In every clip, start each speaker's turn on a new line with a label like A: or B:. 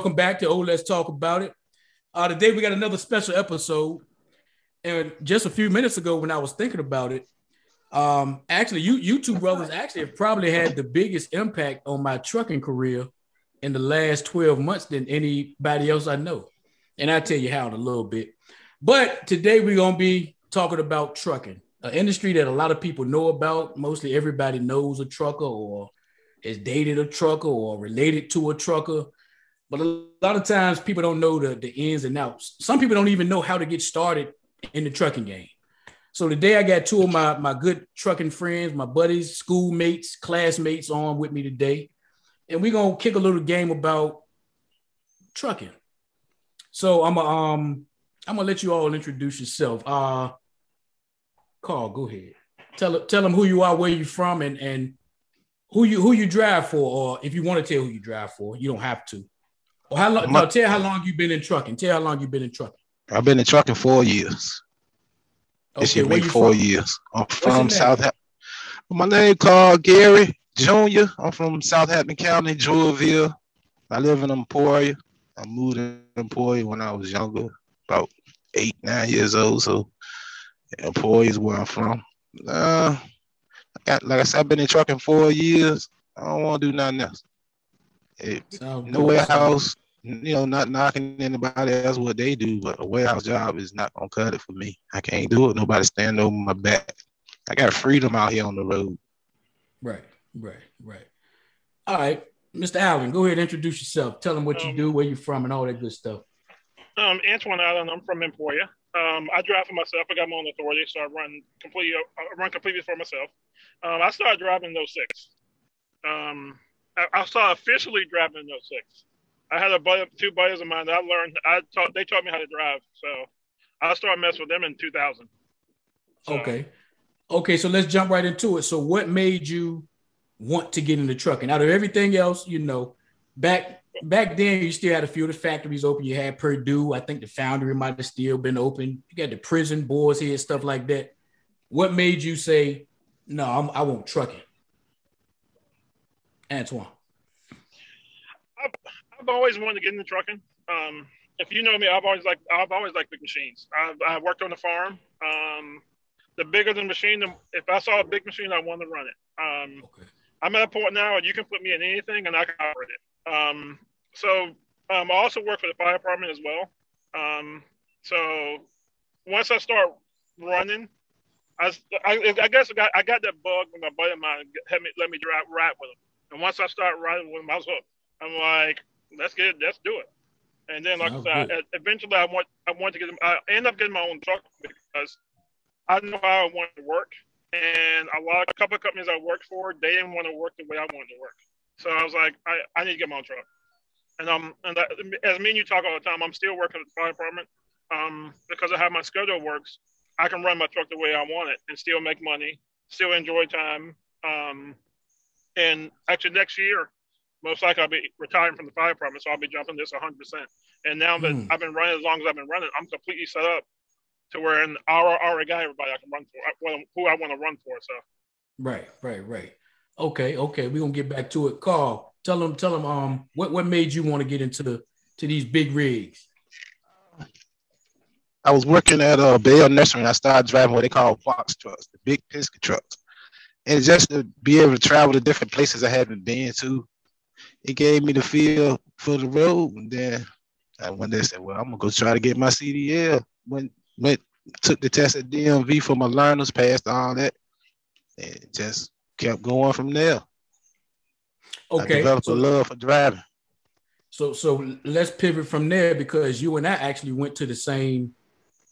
A: Welcome back. To Oh Let's Talk About It. Uh, today we got another special episode. And just a few minutes ago, when I was thinking about it, um, actually, you you two brothers actually have probably had the biggest impact on my trucking career in the last 12 months than anybody else I know. And I'll tell you how in a little bit. But today we're gonna be talking about trucking, an industry that a lot of people know about. Mostly everybody knows a trucker or is dated a trucker or related to a trucker. But a lot of times people don't know the, the ins and outs. Some people don't even know how to get started in the trucking game. So today I got two of my, my good trucking friends, my buddies, schoolmates, classmates on with me today. And we're gonna kick a little game about trucking. So I'm a, um I'm gonna let you all introduce yourself. Uh Karl, go ahead. Tell tell them who you are, where you're from, and and who you who you drive for, or if you want to tell who you drive for, you don't have to. Or how long? No, tell how long you've been in trucking. Tell how long you've been in trucking.
B: I've been in trucking four years. This year make
A: you
B: four
A: from?
B: years. I'm from
A: name?
B: South. My name Karl Gary Junior. I'm from Southampton County, Drewryville. I live in Emporia. I moved to Emporia when I was younger, about eight, nine years old. So Emporia is where I'm from. Uh, I got, like I said, I've been in trucking four years. I don't want to do nothing else. It, no warehouse, you know, not knocking anybody else what they do, but a warehouse job is not gonna cut it for me. I can't do it. Nobody stand over my back. I got freedom out here on the road.
A: Right, right, right. All right, Mr. Allen, go ahead and introduce yourself. Tell them what you
C: Um,
A: do, where you're from, and all that good stuff.
C: Um, Antione Allen. I'm from Emporia. Um, I drive for myself. I got my own authority, so I run completely. I run completely for myself. Um, I started driving in 06. Um, I, I started officially driving in 06. I had a buddy, two buddies of mine that I learned. I taught. They taught me how to drive, so I started messing with them in 2000. So,
A: Okay, okay. So let's jump right into it. So, what made you want to get into trucking? Out of everything else, you know, back back then you still had a few of the factories open. You had Perdue. I think the foundry might have still been open. You got the prison boards here, stuff like that. What made you say, "No, I'm, I want trucking"? Antione.
C: I've always wanted to get into trucking. Um, if you know me, I've always liked I've always liked big machines. I've, I've worked on the farm. Um, the bigger the machine, the, if I saw a big machine, I wanted to run it. Um,
A: Okay.
C: I'm at a point now where you can put me in anything and I can operate it. Um, so um, I also work for the fire department as well. Um, so once I start running, I, I, I guess I got, I got that bug when my buddy of mine had me, let me drive ride with him. And once I start riding with him, I was hooked. I'm like, let's get it, let's do it. And then, like I said. I- eventually I want I want to get I end up getting my own truck because I know how I want to work. And a lot, a couple of companies I worked for, they didn't want to work the way I wanted to work. So I was like, I, I need to get my own truck. And um, and that, as me and you talk all the time, I'm still working at the fire department. Um, because of how my schedule works, I can run my truck the way I want it and still make money, still enjoy time. Um, and actually next year, most likely I'll be retiring from the fire department, so I'll be jumping this 100%. And now that
A: Hmm.
C: I've been running as long as I've been running, I'm completely set up to where an hour, hour guy, everybody I can run for, who I want to run for. So
A: Right, right, right. Okay, okay. We're gonna get back to it. Karl, tell them, tell them, um, what what made you want to get into the to these big rigs?
B: I was working at a Bell Nursery and I started driving what they call box trucks, the big Penske trucks. And just to be able to travel to different places I haven't been to, it gave me the feel for the road. And then I one day said, Well, I'm gonna go try to get my CDL. Went went took the test at DMV for my learners, passed all that, and just kept going from there.
A: Okay.
B: I developed
A: so,
B: a love for driving.
A: so so let's pivot from there because you and I actually went to the same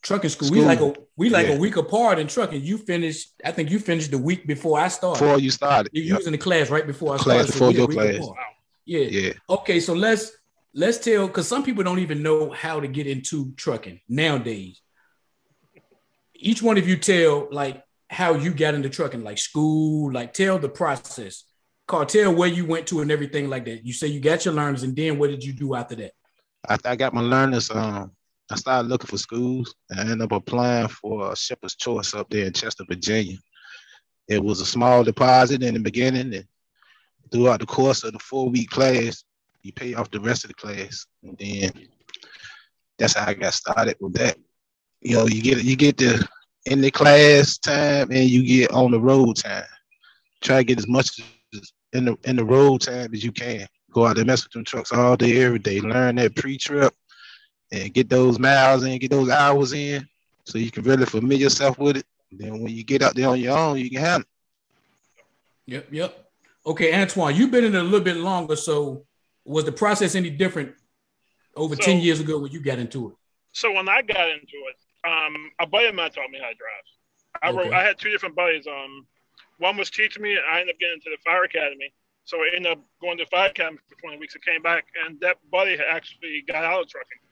A: trucking school. We like a we like
B: Yeah.
A: a week apart in trucking. You finished, I think you finished the week before I started.
B: Before you started.
A: you
B: Yep.
A: was in the class right before I
B: Class
A: started.
B: before
A: a
B: your class.
A: apart. Yeah.
B: Yeah.
A: Okay, so let's let's tell because some people don't even know how to get into trucking nowadays. Each one of you tell like how you got into trucking, like school, like tell the process. Karl, tell where you went to and everything like that. You say you got your learners, and then what did you do after that?
B: After I got my learners, um, I started looking for schools and I ended up applying for a Shepherd's Choice up there in Chester, Virginia. it was a small deposit in the beginning, and throughout the course of the four week class, you pay off the rest of the class, and then that's how I got started with that. You know, you get you get the in the class time and you get on the road time. Try to get as much in the in the road time as you can. Go out there mess with them trucks all day, every day. Learn that pre-trip and get those miles in, get those hours in, so you can really familiar yourself with it. Then when you get out there on your own, you can handle
A: it. Yep, yep. Okay, Antione, you've been in it a little bit longer. So was the process any different over so, 10 years ago when you got into it?
C: So when I got into it, um, a buddy of mine taught me how to drive. I okay. wrote, I had two different buddies. Um, one was teaching me, and I ended up getting into the fire academy. So I ended up going to the fire academy for 20 weeks. I came back, and that buddy actually got out of trucking.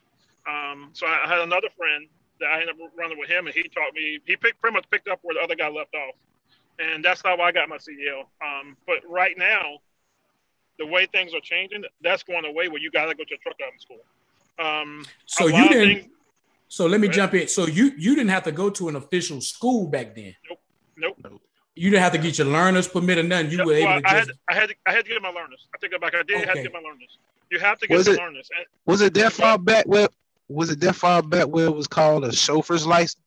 C: Um, so I had another friend that I ended up running with him, and he taught me. He picked pretty much picked up where the other guy left off, and that's how I got my CDL. Um, but right now, the way things are changing, that's going away where you got to go to a truck driving school. Um,
A: so you didn't. Things, so let me jump in. So you you didn't have to go to an official school back then.
C: Nope. Nope.
A: You didn't have to get your learner's permit or nothing. You were
C: well,
A: able to
C: I
A: just.
C: Had, I had, to, I had to get my learners. I think it back. I did okay. have to get my learners. You have to get was
B: it,
C: learners.
B: Was it that far back where? Was it that far back where it was called a chauffeur's license?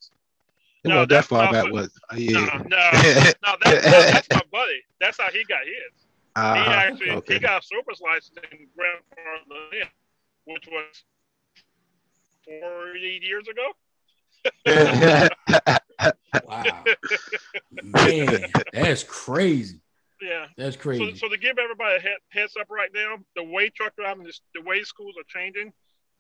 B: It no, that far back was. Uh, yeah. No,
C: no, no. That, that's my buddy. That's how he got his. Uh, he actually okay. he got a chauffeur's license in Grand Park, which was 40 years ago.
A: wow, man, that's crazy.
C: Yeah,
A: that's crazy.
C: So, so to give everybody a heads up right now, the way truck driving, is, the way schools are changing,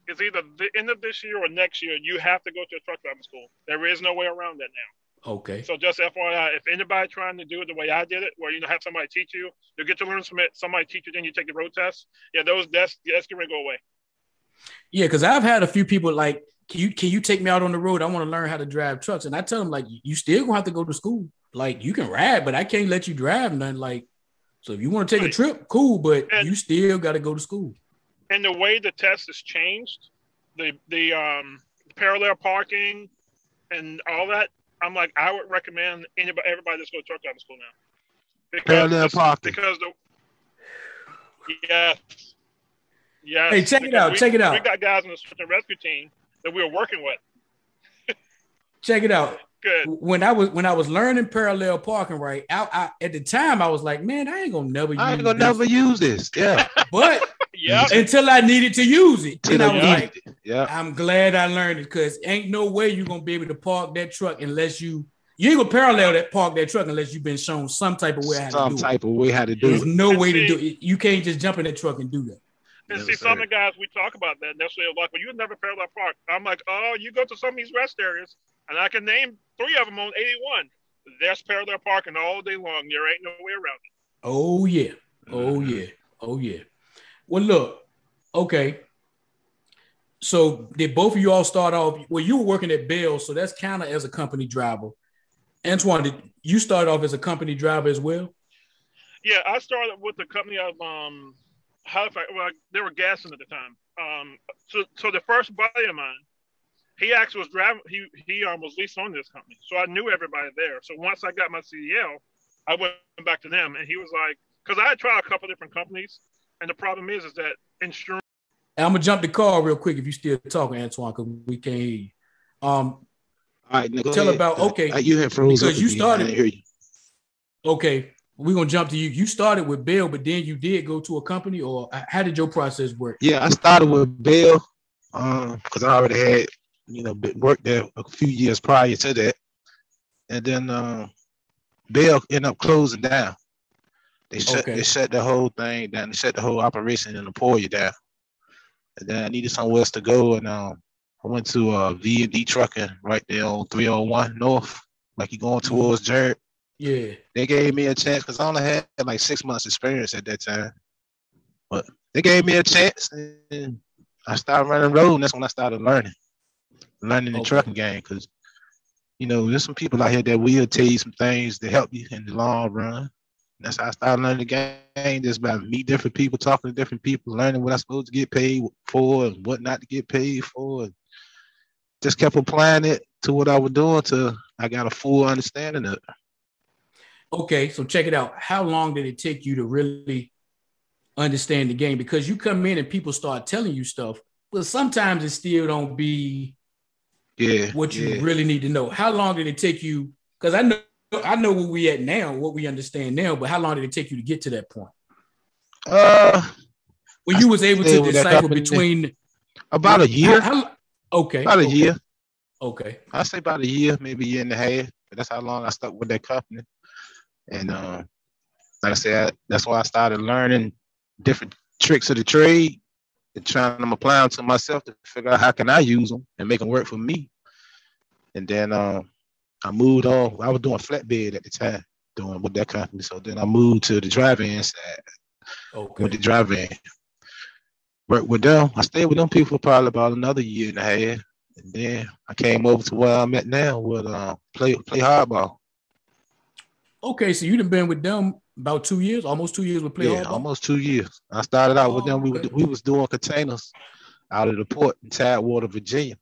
C: is either the end of this year or next year. You have to go to a truck driving school. There is no way around that now.
A: Okay.
C: So just FYI, if anybody trying to do it the way I did it, where you know have somebody teach you, you get to learn from it. Somebody teach you, then you take the road test. Yeah, those that's that's gonna go away.
A: Yeah, because I've had a few people like can you can you take me out on the road? I want to learn how to drive trucks. And I tell them like you still gonna have to go to school. Like you can ride, but I can't let you drive nothing. Like so if you want to take a trip, cool, but and, you still got to go to school.
C: And the way the test has changed, the the um parallel parking and all that, I'm like I would recommend anybody everybody that's go to truck driving school now.
B: Because, parallel parking
C: because the yes. Yes.
A: Hey, check it out.
C: We,
A: check it out.
C: We got guys on the search and rescue team that we were working with.
A: Check it out.
C: Good.
A: When I was when I was learning parallel parking, right? I, I, at the time I was like, man, I ain't gonna never.
B: I ain't gonna this. never use this. Yeah.
A: But yeah, mm-hmm. until I needed to use it, then I was like,
B: it. yeah,
A: I'm glad I learned it because ain't no way you're gonna be able to park that truck unless you you ain't gonna parallel that park that truck unless you've been shown some type of way how
B: some
A: to do
B: type
A: it.
B: of way how to do
A: There's
B: it.
A: no way to do it. You can't just jump in that truck and do that.
C: And see, some of the guys we talk about that, they'll say like, "Well, you never parallel park." I'm like, "Oh, you go to some of these rest areas, and I can name three of them on 81. There's parallel parking all day long. There ain't no way around it."
A: Oh yeah, oh mm-hmm. yeah, oh yeah. Well, look, okay. So did both of you all start off? Well, you were working at Bell, so that's kind of as a company driver. Antione, did you start off as a company driver as well?
C: Yeah, I started with the company of um Halifax. Well, they were gassing at the time. Um, so, so the first buddy of mine, he actually was driving. He he um, was leased on this company, so I knew everybody there. So once I got my CDL, I went back to them, and he was like, because I had tried a couple different companies, and the problem is, is that insurance.
A: I'm gonna jump the call real quick if you still talking, Antione, because we can't hear you. Um,
B: all right,
A: tell
B: ahead.
A: about okay.
B: Uh, you have froze
A: because you started. You. Okay, we're gonna jump to you. You started with Bell, but then you did go to a company, or how did your process work?
B: Yeah, I started with Bell because um, I already had you know worked there a few years prior to that, and then uh, Bell ended up closing down. They shut okay. they shut the whole thing down. They shut the whole operation in Emporia down. And then I needed somewhere else to go, and um, I went to uh, V and D Trucking right there on 301 North, like you going towards Jarratt.
A: Yeah.
B: They gave me a chance because I only had like six months experience at that time. But they gave me a chance and I started running road and that's when I started learning. Learning the okay. trucking game because you know, there's some people out here that will tell you some things to help you in the long run. That's how I started learning the game. Just by meet different people, talking to different people, learning what I'm supposed to get paid for and what not to get paid for. And just kept applying it to what I was doing till I got a full understanding of it.
A: Okay, so check it out. How long did it take you to really understand the game? Because you come in and people start telling you stuff, but sometimes it still don't be
B: Yeah.
A: what you
B: yeah.
A: really need to know. How long did it take you? Because I know I know where we at now, what we understand now, but how long did it take you to get to that point?
B: Uh,
A: When
B: I
A: you was able to decipher between
B: about a year.
A: How- how- okay.
B: About a
A: okay,
B: year.
A: Okay.
B: I say about a year, maybe a year and a half. But that's how long I stuck with that company. And uh, like I said, that's why I started learning different tricks of the trade and trying to apply them to myself to figure out how can I use them and make them work for me. And then uh, I moved on. I was doing flatbed at the time, doing with that company. So then I moved to the drive-in side
A: Okay.
B: with the drive-in. Worked with them. I stayed with them people for probably about another year and a half. And then I came over to where I'm at now with uh, play play hardball.
A: Okay, so you've been with them about two years, almost two years with Play
B: yeah,
A: Hardball?
B: almost two years. I started out with
A: Oh,
B: them. We we was doing containers out of the port in Tidewater, Virginia.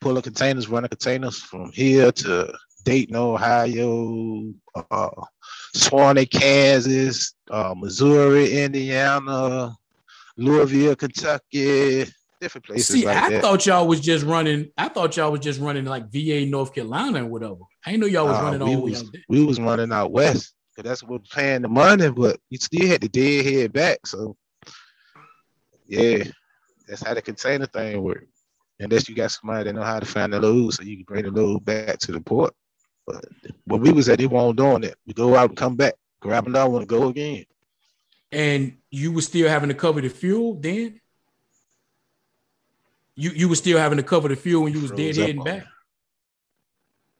B: Pulling containers, running containers from here to Dayton, Ohio, uh, Swanee, Kansas, uh, Missouri, Indiana, Louisville, Kentucky, different places
A: See,
B: like
A: I
B: that.
A: thought y'all was just running. I thought y'all was just running like VA, North Carolina, and whatever. I didn't know y'all was
B: Nah,
A: running
B: we
A: all the way
B: was
A: out
B: we was running out west because that's what paying the money, but you still had the deadhead back. So yeah, that's how the container thing work. Unless you got somebody that know how to find the load, so you can bring the load back to the port. But when we was at, they weren't doing it. We go out and come back, grab another one, and go again.
A: And you were still having to cover the fuel then. You you were still having to cover the fuel when you was
B: Froze
A: deadheading
B: up
A: back.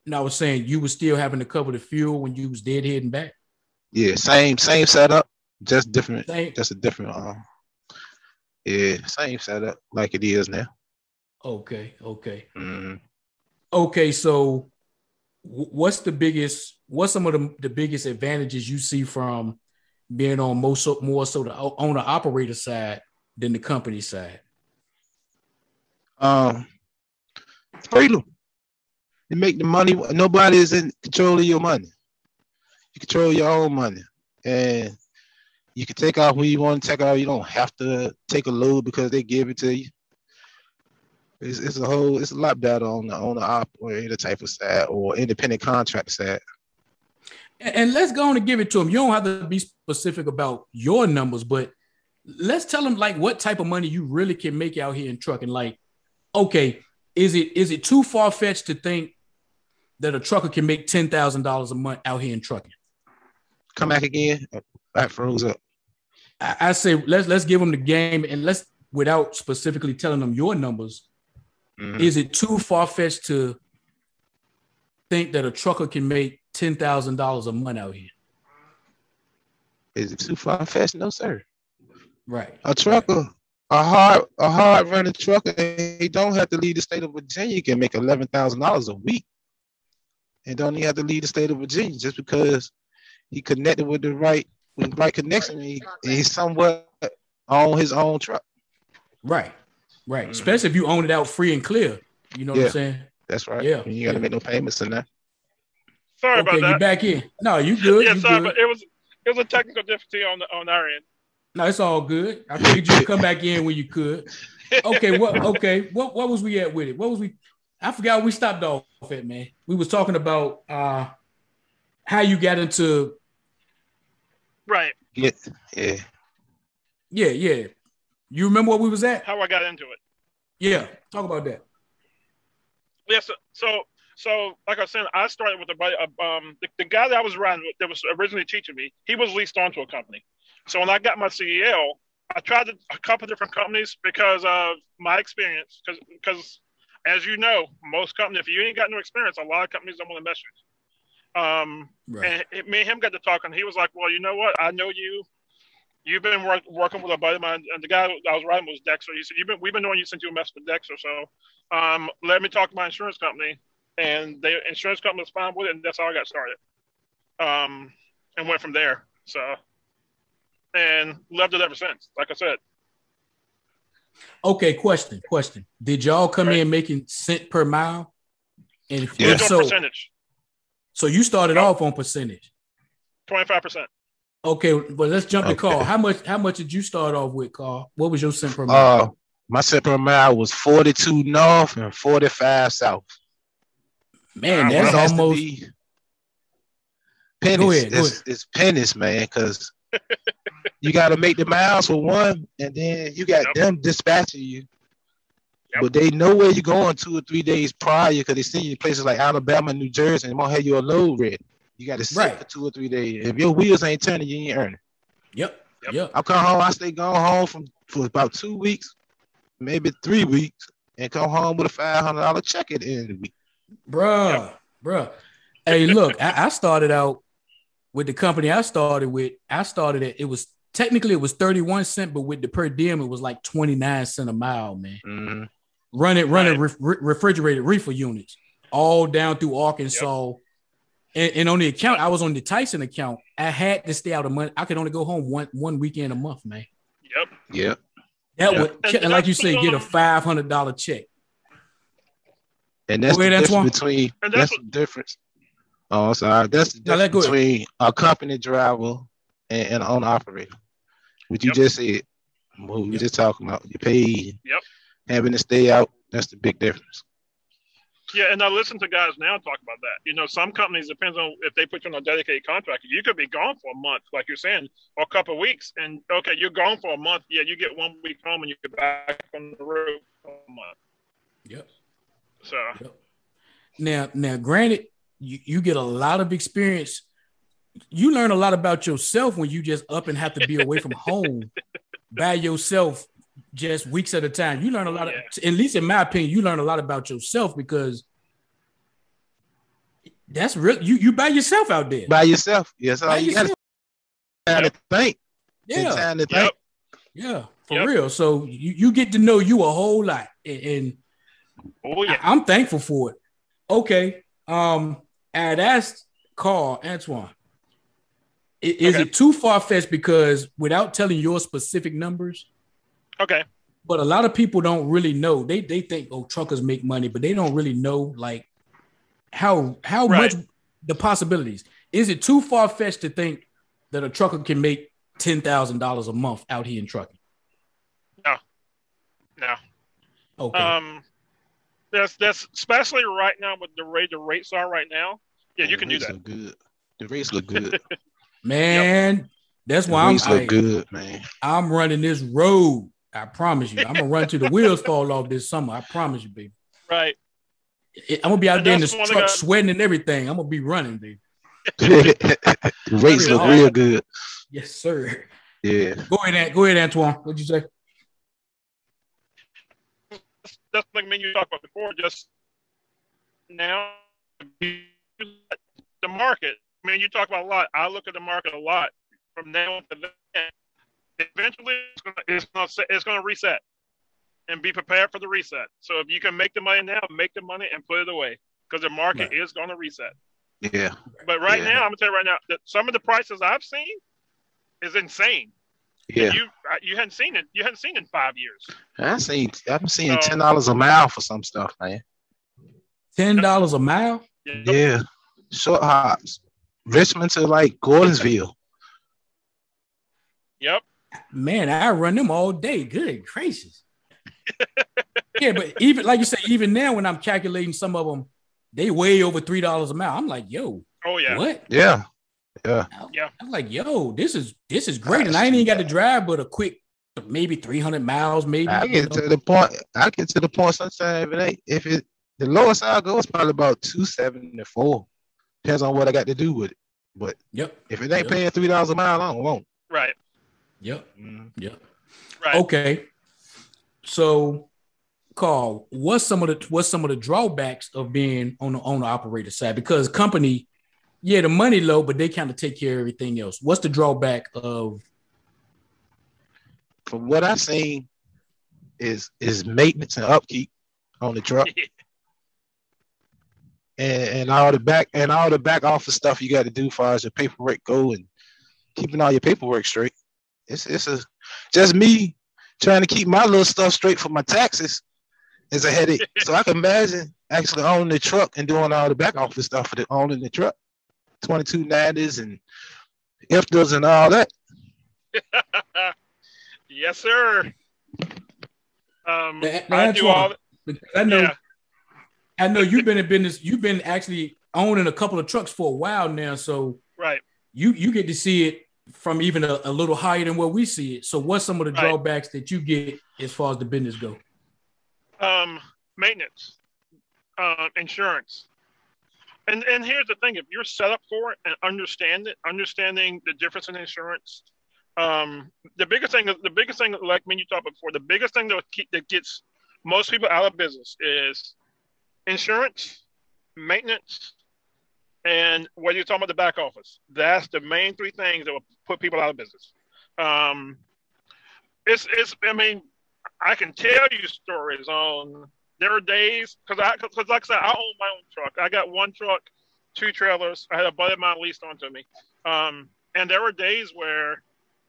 A: And I was saying you were still having to cover the fuel when you was deadheading back.
B: Yeah, same same setup, just different,
A: Same.
B: just a different. Um, yeah, same setup like it is now.
A: Okay, okay,
B: Mhm.
A: okay. So, what's the biggest? What's some of the, the biggest advantages you see from being on more so, more so the owner operator side than the company side?
B: Um, freedom. You make the money. Nobody is in control of your money. You control your own money, and you can take out when you want to take out. You don't have to take a load because they give it to you. It's, it's a whole. It's a lot better on the owner operator type of side or independent contract side.
A: And, and let's go on and give it to them. You don't have to be specific about your numbers, but let's tell them like what type of money you really can make out here in trucking. Like, okay, is it is it too far fetched to think that a trucker can make ten thousand dollars a month out here in trucking?
B: Come back again. Back froze up.
A: I, I say let's let's give them the game and let's without specifically telling them your numbers.
B: Mhm.
A: Is it too far fetched to think that a trucker can make ten thousand dollars a month out here?
B: Is it too far fetched? No, sir.
A: Right.
B: A trucker, a hard, a hard running trucker, he don't have to leave the state of Virginia. He can make eleven thousand dollars a week, and don't even have to leave the state of Virginia just because he connected with the right, with the right connection. and He, he's somewhat on his own truck.
A: Right. Right.
B: Mhm.
A: Especially if you own it out free and clear. You know what I'm saying?
B: That's right.
A: Yeah,
B: And you got to
A: yeah.
B: make no payments in that.
C: Sorry
A: okay,
C: about
A: you
C: that.
A: back in. No, you good.
C: yeah,
A: you
C: sorry,
A: good.
C: but it was it was a technical difficulty on the, on our end.
A: No, it's all good. I figured you'd come back in when you could. Okay, what okay, what what was we at with it? What was we I forgot we stopped off at, man. We was talking about uh how you got into
C: Right.
B: Get, yeah.
A: yeah, yeah. You remember what we was at?
C: How I got into it.
A: Yeah, talk about that.
C: Yes. so, so so like I said, I started with a buddy. uh, Um, the, the guy that I was riding with, that was originally teaching me, he was leased onto a company. So when I got my CDL, I tried to, a couple different companies because of my experience. Because because as you know, most companies, if you ain't got no experience, a lot of companies don't want to mess with you. Um,
A: Right.
C: and it, me and him got to talking. He was like, "Well, you know what? I know you. You've been work, working with a buddy of mine, and the guy I was riding was Dexter. He said, "You've been we've been knowing you since you messed with Dexter. So, um, let me talk to my insurance company." And the insurance company was fine with it, and that's how I got started. Um, and went from there. So, and loved it ever since. Like I said,
A: Okay, question, question. Did y'all come
C: Right.
A: in making cent per mile? And if,
B: Yeah.
A: if so,
C: percentage.
A: so you started off on percentage.
C: Twenty five percent.
A: Okay, but let's jump to
B: Okay.
A: Karl. How much? How much did you start off with, Karl? What was your cent per mile?
B: Uh, my cent per mile was 42 north and 45 south.
A: Man,
B: It
A: that's almost.
B: be pennies.
A: Go ahead, go
B: it's, it's pennies, man, because you got to make the miles for one, and then you got
C: Yep.
B: them dispatching you.
C: Yep.
B: But they know where you're going two or three days prior because they send you to places like Alabama, New Jersey, and they won't have your load ready. You got to sit
A: Right.
B: for two or three days. If your wheels ain't turning, you ain't earning.
A: Yep.
C: Yep.
A: Yep.
B: I come home, I stay gone home from for about two weeks, maybe three weeks, and come home with a five hundred dollar check at the end of the week.
A: Bruh, bruh. Hey, look, I, I started out with the company I started with. I started at it was technically it was 31 cent, but with the per diem, it was like 29 cent a mile, man.
B: Mhm.
A: Running, running
C: Right.
A: ref- re- refrigerated reefer units all down through Arkansas. And, and on the account, I was on the Tyson account. I had to stay out a month. I could only go home one one weekend a month, man.
C: Yep.
B: Yep.
A: That
B: Yeah.
A: would, and like you say, get a um, five hundred dollar check.
B: and that's
A: Go ahead,
B: the
A: Antione.
B: difference between
C: And
B: that's,
C: that's
B: the difference. Oh, sorry, that's the difference
A: go.
B: between a company driver and an owner operator. What you
C: Yep.
B: just said, what we were
A: Yep.
B: just talking about, you pay,
C: Yep.
B: having to stay out. That's the big difference.
C: Yeah, and I listen to guys now talk about that. You know, some companies depends on if they put you on a dedicated contract. You could be gone for a month, like you're saying, or a couple of weeks, and okay, you're gone for a month. Yeah, you get one week home and you get back on the road for a month.
A: Yep.
C: So
A: Now, now, granted, you, you get a lot of experience. You learn a lot about yourself when you just up and have to be away from home by yourself just weeks at a time. You learn a lot of, at least in my opinion, you learn a lot about yourself because that's real. You you by yourself out there.
B: By yourself, yes, all
A: By
B: you got
A: yourself.
B: time to think.
A: Yeah,
B: time to
C: Yep.
B: think.
A: yeah, for
C: Yep.
A: real. So you, you get to know you a whole lot, and, and
C: oh yeah,
A: I, am thankful for it. Okay. Um, I'd asked Karl Antione, is
C: Okay.
A: it too far fetched because without telling your specific numbers,
C: okay,
A: but a lot of people don't really know. They they think oh truckers make money, but they don't really know like how how
C: Right.
A: much the possibilities. Is it too far fetched to think that a trucker can make ten thousand dollars a month out here in trucking?
C: no. No.
A: Okay.
C: Um, that's that's especially right now with the rate the rates are right now. Yeah, you
B: The
C: can do that.
B: Good. The rates look good.
A: man, that's
B: the
A: why I'm
B: rates look
A: I-
B: good, man.
A: I'm running this road. I promise you. I'm gonna run till the wheels fall off this summer. I promise you, baby.
C: Right.
A: I'm gonna be out
C: And
A: there in
C: that's
A: this truck
C: thing
A: sweating and everything. I'm gonna be running, baby.
B: the rates look real
A: hard.
B: good.
A: Yes, sir.
B: Yeah.
A: Go ahead, go ahead, Antione. What'd you say?
C: That's like me you talked about before. Just now, the market. I mean, you talk about a lot. I look at the market a lot. From now to then, eventually, it's gonna it's gonna it's gonna reset, and be prepared for the reset. So if you can make the money now, make the money and put it away because the market
A: Right.
C: is gonna reset.
B: Yeah.
C: But right
B: Yeah.
C: now, I'm gonna tell you right now that some of the prices I've seen is insane.
B: Yeah.
C: You you hadn't seen it. You hadn't seen it in five years.
B: I seen I'm seeing
C: So-
B: ten dollars a mile for some stuff, man.
A: Ten dollars a mile?
C: Yep.
B: Yeah. Short hops. Richmond to like Gordonsville.
C: Yep.
A: Man, I run them all day. Good gracious. yeah, but even like you say, even now when I'm calculating some of them, they way over three dollars a mile. I'm like, yo,
C: Oh yeah.
A: what?
B: Yeah. Yeah.
C: Yeah.
A: I'm like, yo, this is this is great, and I ain't even got to drive but a quick, maybe 300 miles, maybe.
B: I get to the point. I get to the point sometimes if it ain't if it the lowest I go is probably about two seventy four. Depends on what I got to do with it. But
A: Yep,
B: if it ain't
A: Yep.
B: paying three dollars a mile, I don't want.
C: Right.
A: Yep,
B: it.
A: yep.
C: Right.
A: Okay, so Karl, what's some of the what's some of the drawbacks of being on the owner operator side? Because company, yeah, the money low, but they kind of take care of everything else. What's the drawback of?
B: From what I've seen, is is maintenance and upkeep on the truck. and, and all the back and all the back office stuff you got to do as far as your paperwork go and keeping all your paperwork straight. It's it's a just me trying to keep my little stuff straight for my taxes is a headache. so I can imagine actually owning the truck and doing all the back office stuff for the owning the truck. 2290s and IFTAs and all that.
C: yes, sir. Um,
A: Now,
C: I do all.
A: because I know,
C: Yeah.
A: I know you've been in business. You've been actually owning a couple of trucks for a while now, so
C: Right.
A: you you get to see it from even a, a little higher than what we see it. So, what's some of the
C: Right.
A: drawbacks that you get as far as the business go?
C: um, maintenance, uh, insurance. And and here's the thing: if you're set up for it and understand it, understanding the difference in insurance, um, the biggest thing, the biggest thing, like when you talked before, the biggest thing that keep, that gets most people out of business is insurance, maintenance, and what you're talking about the back office. That's the main three things that will put people out of business. Um, it's it's. I mean, I can tell you stories on there are days because I because like I said I own my own truck. I got one truck, two trailers. I had a buddy of mine leased onto me, um, and there were days where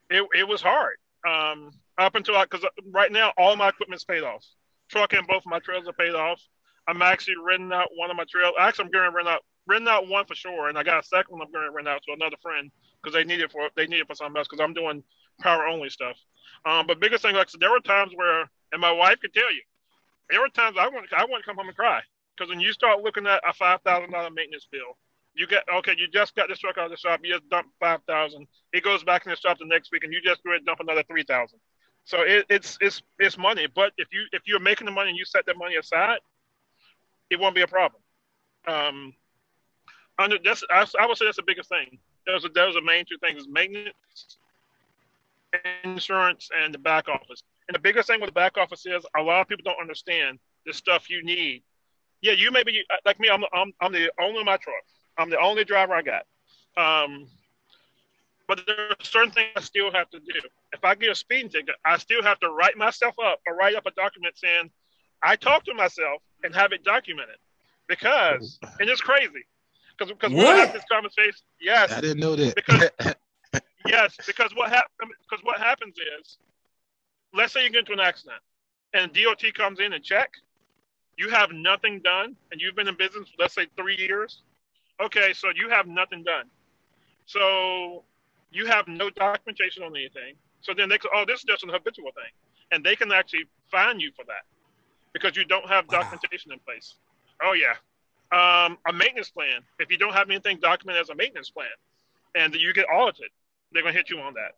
C: it, it was hard. Um, up until I because right now all my equipment's paid off. Truck and both of my trailers are paid off. I'm actually renting out one of my trailers. Actually, I'm going to rent out rent out one for sure, and I got a second one I'm going to rent out to another friend because they need it for they need it for something else because I'm doing power only stuff. Um, but biggest thing, like said, there were times where, and my wife could tell you, there were times I want I want to come home and cry because when you start looking at a five thousand dollar maintenance bill, you get okay, you just got this truck out of the shop, you just dump five thousand, it goes back in the shop the next week, and you just go and dump another three thousand. So it, it's it's it's money, but if you if you're making the money and you set that money aside, it won't be a problem. Um, under that's I, I would say that's the biggest thing. Those are those main two things: maintenance, insurance, and the back office. And the biggest thing with the back office is a lot of people don't understand the stuff you need. Yeah, you may be like me. I'm I'm I'm the owner of my truck. I'm the only driver I got. Um, but there are certain things I still have to do. If I get a speeding ticket, I still have to write myself up or write up a document saying I talked to myself and have it documented. Because and it's crazy. Because because we
A: What?
C: have this conversation. Yes.
B: I didn't know that.
C: Because- Yes, because what happens because what happens is, let's say you get into an accident, and DOT comes in and check, you have nothing done, and you've been in business, let's say three years. Okay, so you have nothing done, so you have no documentation on anything. So then they go, oh, this is just an habitual thing, and they can actually fine you for that because you don't have
A: Wow.
C: documentation in place. Oh yeah, um, a maintenance plan. If you don't have anything documented as a maintenance plan, and you get audited, they're gonna hit you on that.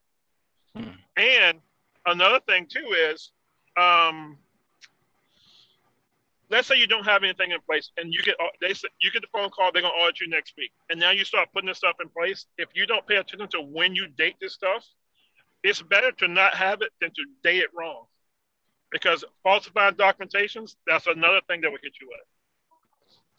B: Hmm.
C: And another thing too is, um, let's say you don't have anything in place, and you get they say you get the phone call, they're gonna audit you next week, and now you start putting this stuff in place. If you don't pay attention to when you date this stuff, it's better to not have it than to date it wrong, because falsifying documentations that's another thing that will hit you with.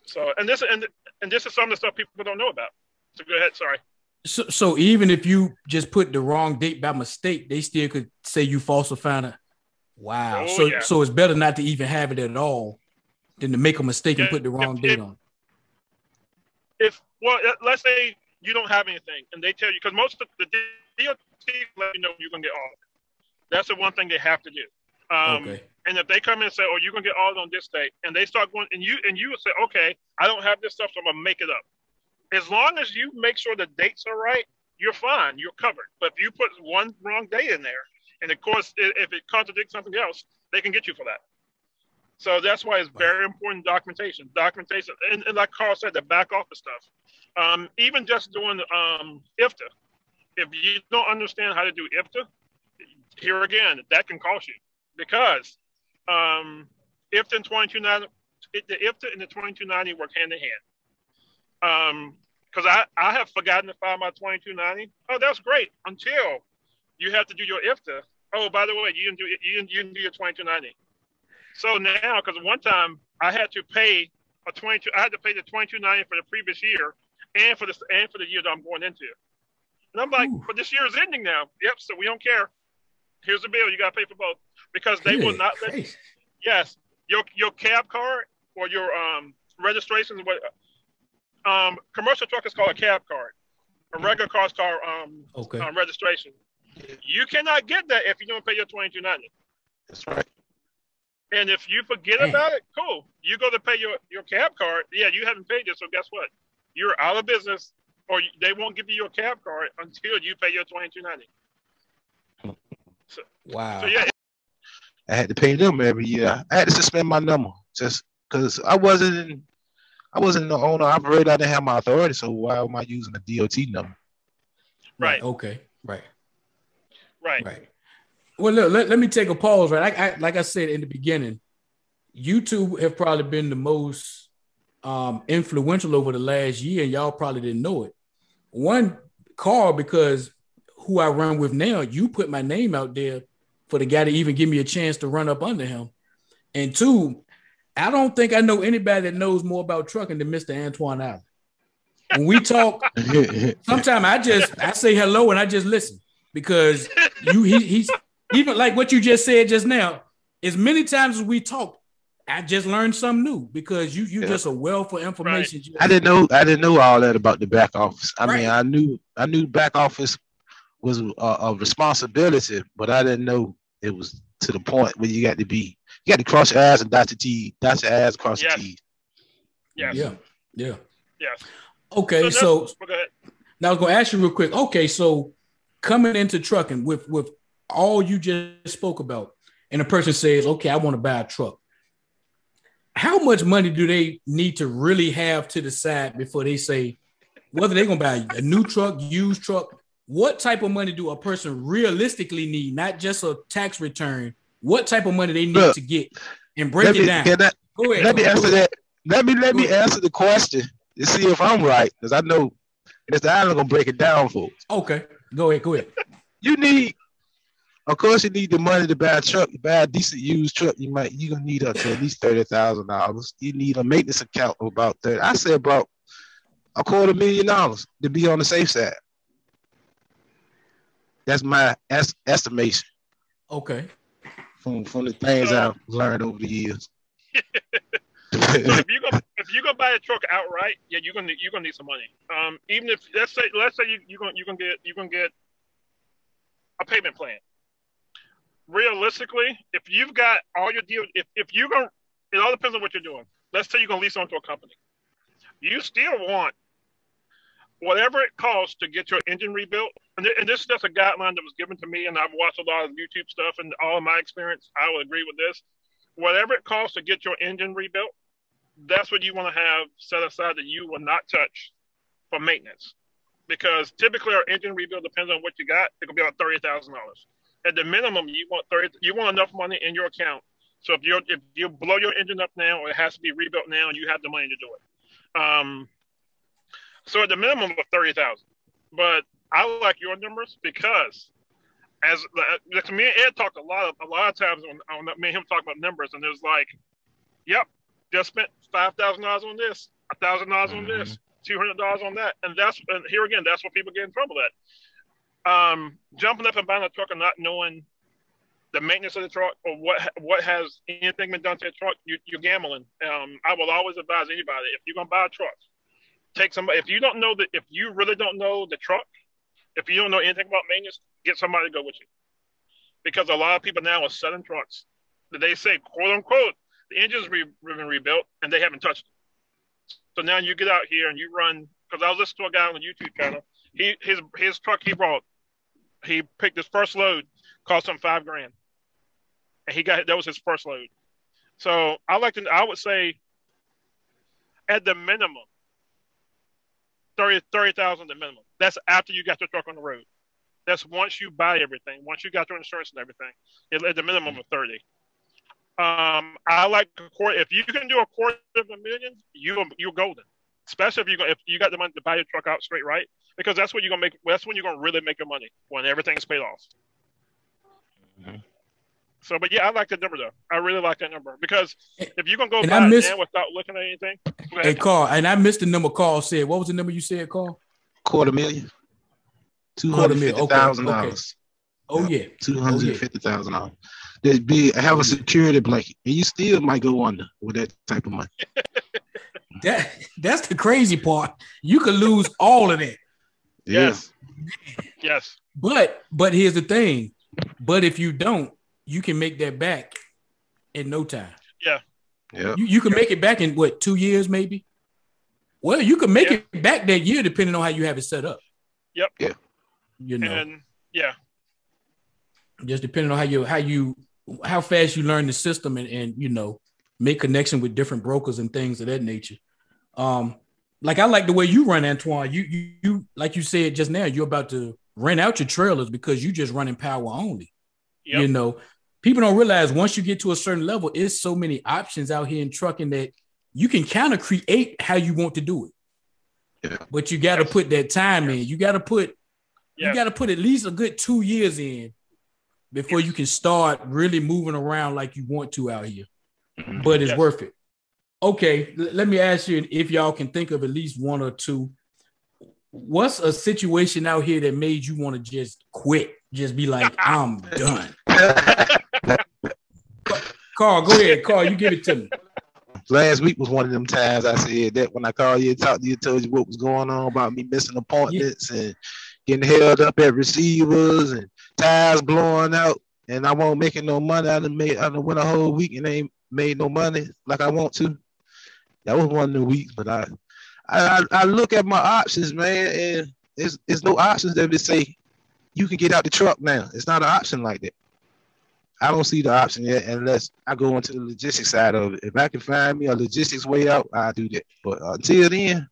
C: So, and this and and this is some of the stuff people don't know about. So go ahead. Sorry.
A: So, so even if you just put the wrong date by mistake, they still could say you falsified it. Wow.
C: Oh,
A: so,
C: yeah.
A: so it's better not to even have it at all than to make a mistake and put the wrong
C: if-
A: date
C: if-
A: on.
C: if well, let's say you don't have anything, and they tell you because most of the DOT let you know you're gonna get off. That's the one thing they have to do. Um,
A: okay.
C: And if they come in and say, "Oh, you're gonna get audited on this date," and they start going, and you and you say, "Okay, I don't have this stuff, so I'm gonna make it up." As long as you make sure the dates are right, you're fine. You're covered. But if you put one wrong date in there, and of course, if it contradicts something else, they can get you for that. So that's why it's very important documentation. Documentation, and, and like Karl said, the back office stuff. Um, even just doing um, IFTA. If you don't understand how to do IFTA, here again, that can cost you because um, IFTA and 2290, it- the IFTA and the 2290 work hand in hand. Um, because I, I have forgotten to file my 2290. Oh, that's great until you have to do your IFTA. Oh, by the way, you didn't do you didn't, you didn't do your 2290. So now, because one time I had to pay a 22, I had to pay the 2290 for the previous year and for this and for the year that I'm going into. And I'm like,
A: Ooh.
C: but this year is ending now. Yep. So we don't care. Here's the bill. You got to pay for both because they will
A: Good
C: not let.
A: gracious.
C: Yes, your your cab card or your um registration what. Um, commercial truck is called a cab card. A regular car is called um,
A: Okay.
C: um registration. You cannot get that if you don't pay your 2290.
B: That's right.
C: And if you forget
A: Dang.
C: about it, cool. You go to pay your, your cab card. Yeah, you haven't paid it, so guess what? You're out of business or they won't give you your cab card until you pay your twenty two ninety. So,
A: Wow.
C: so yeah,
B: I had to pay them every year. I had to suspend my number just because I wasn't in, I wasn't the owner operator. I didn't have my authority. So why am I using a DOT number?
C: right,
A: Okay. Right.
C: right,
A: Right. Well, look, let, let me take a pause. Right. I, I, like I said in the beginning, you two have probably been the most um, influential over the last year, and y'all probably didn't know it. One, Karl, because who I run with now, you put my name out there for the guy to even give me a chance to run up under him. And two, I don't think I know anybody that knows more about trucking than Mr. Antione Allen. When we talk, sometimes I just I say hello and I just listen because you he, he's even like what you just said just now. As many times as we talk, I just learned something new because you you
B: Yeah.
A: just a wealth of information.
B: I didn't know I didn't know all that about the back office. I
A: Right.
B: mean, I knew I knew back office was a, a responsibility, but I didn't know it was to the point where you got to be you got to cross your eyes and dot your T, dot your eyes, cross
C: Yes.
B: your T's.
C: yes,
A: Yeah, yeah.
C: yes.
A: Okay,
C: that's-
A: so
C: go.
A: Now I was gonna ask you real quick. Okay, so coming into trucking with with all you just spoke about, and a person says, "Okay, I want to buy a truck." How much money do they need to really have to the side before they say whether they're gonna buy a new truck, used truck? What type of money do a person realistically need? Not just a tax return. What type of money they need
B: Look,
A: to get and break it
B: me,
A: down?
B: I-
A: Go ahead.
B: let me
A: go ahead,
B: answer
A: ahead.
B: that. Let me let me answer the question to see if I'm right, because I know Mr. Allen gonna break it down for us.
A: Okay, go ahead. Go ahead.
B: You need, of course, you need the money to buy a truck. You buy a decent used truck, you might you gonna need up to at least thirty thousand dollars. You need a maintenance account of about thirty. I say about a quarter million dollars to be on the safe side. That's my es- estimation
A: Okay.
B: from from the things
C: So-
B: I've learned over the years.
C: So if you go if you go buy a truck outright, yeah, you're gonna you're gonna need some money. Um, even if let's say let's say you you gonna you gonna get you gonna get a payment plan. Realistically, if you've got all your deal, if if you're gonna, it all depends on what you're doing. Let's say you're gonna lease onto a company, you still want whatever it costs to get your engine rebuilt. And, th- and this is just a guideline that was given to me, and I've watched a lot of YouTube stuff, and all of my experience, I will agree with this. Whatever it costs to get your engine rebuilt, that's what you want to have set aside that you will not touch for maintenance. Because typically our engine rebuild depends on what you got. It could be about thirty thousand dollars. At the minimum, you want thirty. You want enough money in your account. So if you if you blow your engine up now, or it has to be rebuilt now, and you have the money to do it. Um, so at the minimum of thirty thousand. But I like your numbers because as like, me and Ed talked a lot of a lot of times when, when me and him talk about numbers, and there's like, yep, just spent five thousand dollars on this, a thousand dollars on this, two hundred dollars on that, and that's and here again, that's what people get in trouble at. Um, jumping up and buying a truck and not knowing the maintenance of the truck or what what has anything been done to the truck, you, you're gambling. Um, I will always advise anybody if you're gonna buy a truck, take somebody. If you don't know that, if you really don't know the truck, if you don't know anything about maintenance, get somebody to go with you. Because a lot of people now are selling trucks that they say, quote unquote, the engine's re- been rebuilt and they haven't touched it. So now you get out here and you run. Because I was listening to a guy on the YouTube channel. He his his truck he brought, he picked his first load, cost him five grand, and he got that was his first load. So I like to. I would say, at the minimum, 30 30,000 the minimum. That's after you got your truck on the road. That's once you buy everything, once you got your insurance and everything, at the minimum of 30. Um, I like a quarter. If you can do a quarter of a million, you you're golden. Especially if you if you got the money to buy your truck out straight right, because that's when you're gonna make. That's when you're gonna really make your money when everything's paid off.
B: Mhm.
C: So, but yeah, I like that number though. I really like that number because if you're gonna go
A: And
C: buy
A: I
C: it without looking at anything, go
A: Hey. Karl, and I missed the number Karl said. What was the number you said, Karl?
B: Quarter million. Two
A: Quarter
B: hundred
A: million,
B: fifty
A: okay,
B: thousand
A: okay.
B: dollars.
A: Oh yeah.
B: Two hundred fifty thousand dollars. There'd be have a security blanket, and you still might go under with that type of money.
A: That that's the crazy part. You could lose all of that.
C: Yes. yes,
A: But but here's the thing. But if you don't, you can make that back in no time.
B: Yeah.
A: You you can make it back in what two years maybe? Well, you can make yeah. it back that year depending on how you have it set up.
C: Yep.
B: Yeah.
A: You know.
C: And yeah.
A: Just depending on how you how you how fast you learn the system and, and you know make connection with different brokers and things of that nature. Um, like I like the way you run, Antione. You you, you like you said just now, you're about to rent out your trailers because you just running power only. Yep. You know, people don't realize once you get to a certain level, it's so many options out here in trucking that you can kind of create how you want to do it. Yeah. But you got to put that time in. You got to put you got to put at least a good two years in before you can start really moving around like you want to out here. Mm-hmm. But it's yes. worth it. Okay, l- let me ask you if y'all can think of at least one or two. What's a situation out here that made you want to just quit? Just be like, I'm done. Karl, go ahead. Karl, you give it to me.
B: Last week was one of them times I said that when I called you, talked to you, told you what was going on about me missing appointments yeah. and getting held up at receivers and tires blowing out, and I won't making no money. I done made I done went a whole week and ain't made no money like I want to. That was one of the weeks, but I I, I look at my options, man, and it's it's no options that they say you can get out the truck now. It's not an option like that. I don't see the option yet unless I go into the logistics side of it. If I can find me a logistics way out, I'll do that. But until then,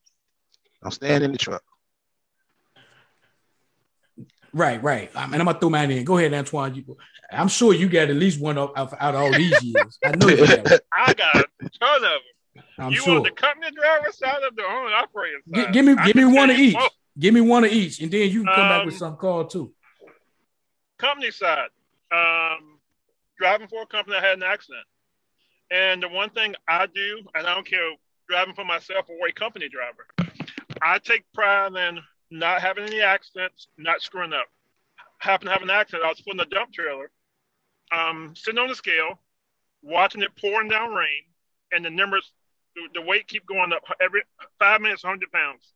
B: I'm staying in the truck.
A: Right, right. I mean, I'm gonna throw mine in. Go ahead, Antione. You, I'm sure you got at least one out, out of all these years. I know you
C: got. I got a ton of them. I'm you sure. on the company driver side of the owner operator side?
A: G- give me, give me one of each. Both. Give me one of each, and then you can come um, back with um, some call too.
C: Company side, um, driving for a company that had an accident, and the one thing I do, and I don't care driving for myself or a company driver, I take pride in not having any accidents, not screwing up. Happened to have an accident. I was putting a dump trailer, um, sitting on the scale, watching it pouring down rain, and the numbers, the, the weight keep going up. Every five minutes, 100 pounds.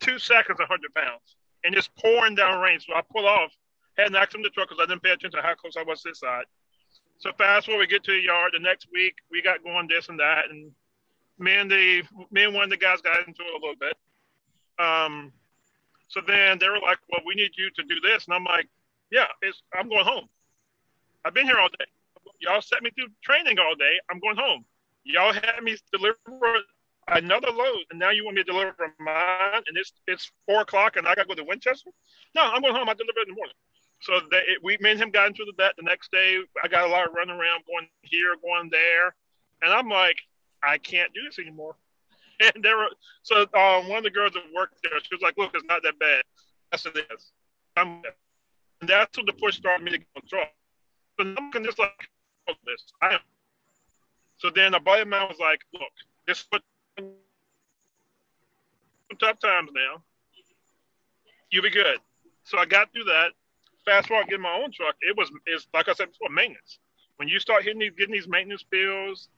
C: Two seconds, 100 pounds. And it's pouring down rain. So I pull off, had an accident in the truck because I didn't pay attention to how close I was to this side. So fast forward, we get to the yard. The next week, we got going this and that, and me and the me and one of the guys got into it a little bit. Um, so then they were like, "Well, we need you to do this," and I'm like, "Yeah, I'm going home. I've been here all day. Y'all set me through training all day. I'm going home. Y'all had me deliver another load, and now you want me to deliver mine, and it's it's four o'clock, and I got to go to Winchester. No, I'm going home. I deliver in the morning." So they, we, me and him got into the bet the next day. I got a lot of running around, going here, going there, and I'm like, I can't do this anymore. and there were so um, one of the girls that worked there, she was like, "Look, it's not that bad." Yes, it is. I'm, and that's when the push started me to control. So I'm just like, this. I am. So then a buddy of mine was like, "Look, this is some tough times now. You'll be good." So I got through that. Fast forward, getting my own truck. It was, it's like I said before, maintenance. When you start hitting these, getting these maintenance bills,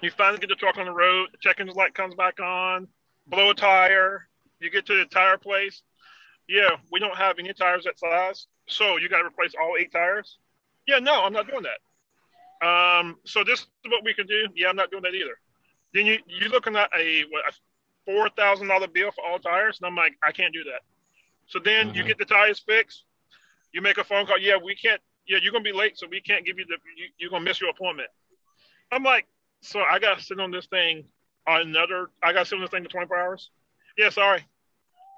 C: you finally get the truck on the road. The check engine light comes back on. Blow a tire. You get to the tire place. Yeah, we don't have any tires that size, so you got to replace all eight tires. Yeah, no, I'm not doing that. Um, so this is what we can do. Yeah, I'm not doing that either. Then you you're looking at a what a four thousand dollar bill for all tires, and I'm like, I can't do that. So then mm-hmm. you get the tires fixed. You make a phone call. Yeah, we can't. Yeah, you're gonna be late, so we can't give you the. You, you're gonna miss your appointment. I'm like, so I got to sit on this thing another. I got to sit on this thing for 24 hours. Yeah, sorry.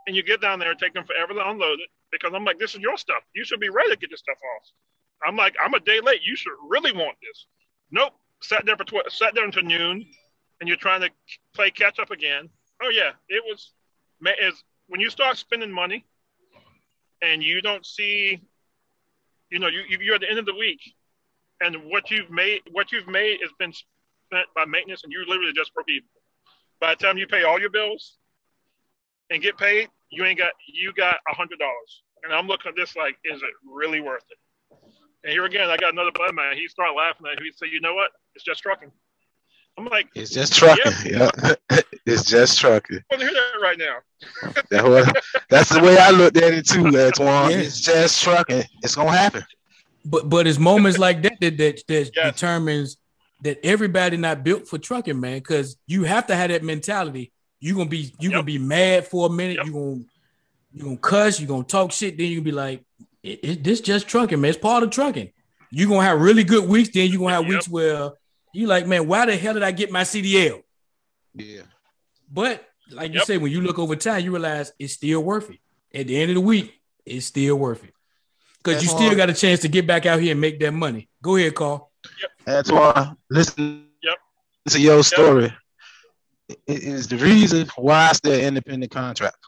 C: And you get down there, take them forever to unload it because I'm like, this is your stuff. You should be ready to get this stuff off. I'm like, I'm a day late. You should really want this. Nope. Sat there for tw- sat there until noon, and you're trying to play catch up again. Oh yeah, it was. Is when you start spending money, and you don't see, you know, you you're at the end of the week, and what you've made, what you've made has been spent by maintenance, and you literally just broke even. By the time you pay all your bills and get paid, you ain't got you got a hundred dollars. And I'm looking at this like, is it really worth it? And here again, I got another buddy man. He started laughing at me. He said, "You know what? It's just trucking." I'm like,
B: "It's just trucking. Yeah, yeah. it's just trucking."
C: I want to hear that right now.
B: that was, that's the way I looked at it too, Antione. Yeah. It's just trucking. It's gonna happen.
A: But but it's moments like that that that, that yes. determines that everybody not built for trucking, man, because you have to have that mentality. You're gonna be you're gonna be mad for a minute.
C: Yep.
A: You're gonna you're gonna cuss. You're gonna talk shit. Then you be like, it, it, "This just trucking, man. It's part of trucking." You're gonna have really good weeks. Then you're gonna have
C: Yep.
A: weeks where you like, man, why the hell did I get my CDL?
B: Yeah.
A: But like you say, when you look over time, you realize it's still worth it. At the end of the week, it's still worth it. Because
B: That's
A: you still
B: hard.
A: got a chance to get back out here and make that money. Go ahead, Karl.
B: That's why listen
C: Yep.
B: to your story. It is the reason why I stay independent contractor.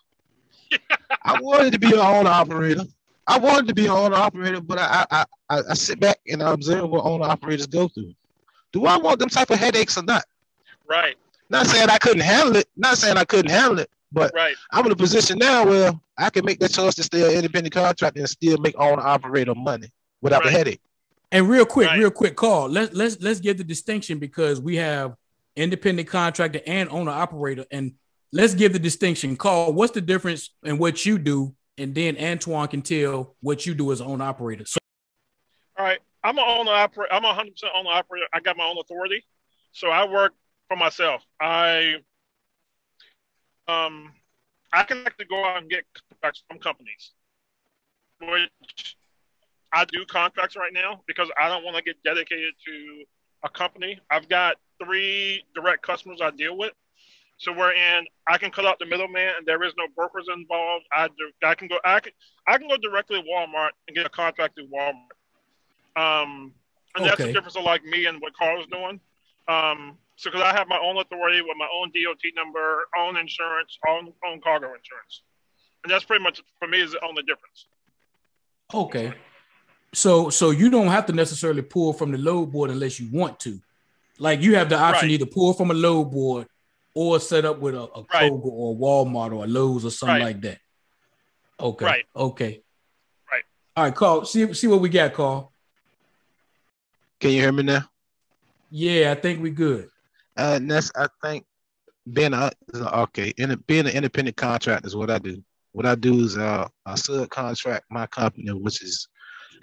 B: I wanted to be an owner operator. I wanted to be an owner operator, but I I, I I sit back and I observe what owner operators go through. Do I want them type of headaches or not?
C: Right,
B: Not saying I couldn't handle it. Not saying I couldn't handle it, but
C: right.
B: I'm in a position now where I can make that choice to stay an independent contractor and still make owner operator money without the
C: Right.
B: headache.
A: And real quick,
C: Right.
A: real quick, Karl. Let's let's let's get the distinction because we have independent contractor and owner operator, and let's give the distinction. Karl. what's the difference in what you do, and then Antione can tell what you do as an owner operator. So
C: All right. I'm an owner operator. I'm a 100% owner operator. I got my own authority. So I work for myself. I um I can actually go out and get contracts from companies. Which I do contracts right now because I don't want to get dedicated to a company. I've got three direct customers I deal with. So we're in I can cut out the middleman and there is no brokers involved. I do, I can go I can I can go directly to Walmart and get a contract through Walmart. Um, and that's the difference of like me and what Karl's doing. Um, so because I have my own authority with my own DOT number, own insurance, own own cargo insurance, and that's pretty much for me is the only difference.
A: okay, so so you don't have to necessarily pull from the load board unless you want to. Like you have the option
C: Right.
A: either pull from a load board or set up with a, a
C: Right.
A: Kroger or a Walmart or a Lowe's or something
C: Right.
A: like that. Okay.
C: Right.
A: Okay.
C: Right.
A: All right, Karl. See see what we got, Karl.
B: Can you hear me now?
A: Yeah, I think we good.
B: Uh, and that's I think being a okay, in being an independent contractor is what I do. What I do is uh, I subcontract my company, which is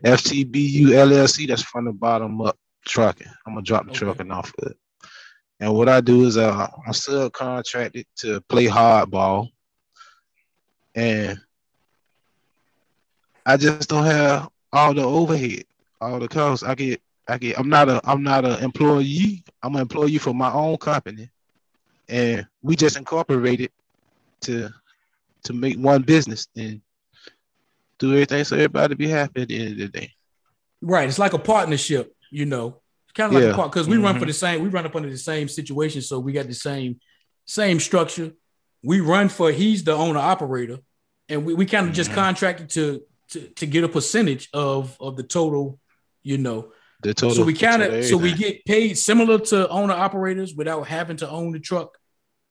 B: FTBU LLC. That's from the bottom up trucking. I'm gonna drop the
A: Okay.
B: trucking off of it. And what I do is uh, I subcontract it to play hardball, and I just don't have all the overhead, all the costs. I get I get I'm not a I'm not an employee. I'm an employee for my own company. And we just incorporated to to make one business and do everything so everybody be happy at the end of the day.
A: Right. It's like a partnership, you know. It's kind of like
B: Yeah.
A: a part because we run
B: Mhm.
A: for the same, we run up under the same situation. So we got the same, same structure. We run for he's the owner operator, and we, we kind of just
B: Mhm.
A: contracted to, to to get a percentage of of the total, you know.
B: The total
A: so we kind of so we get paid similar to owner operators without having to own the truck,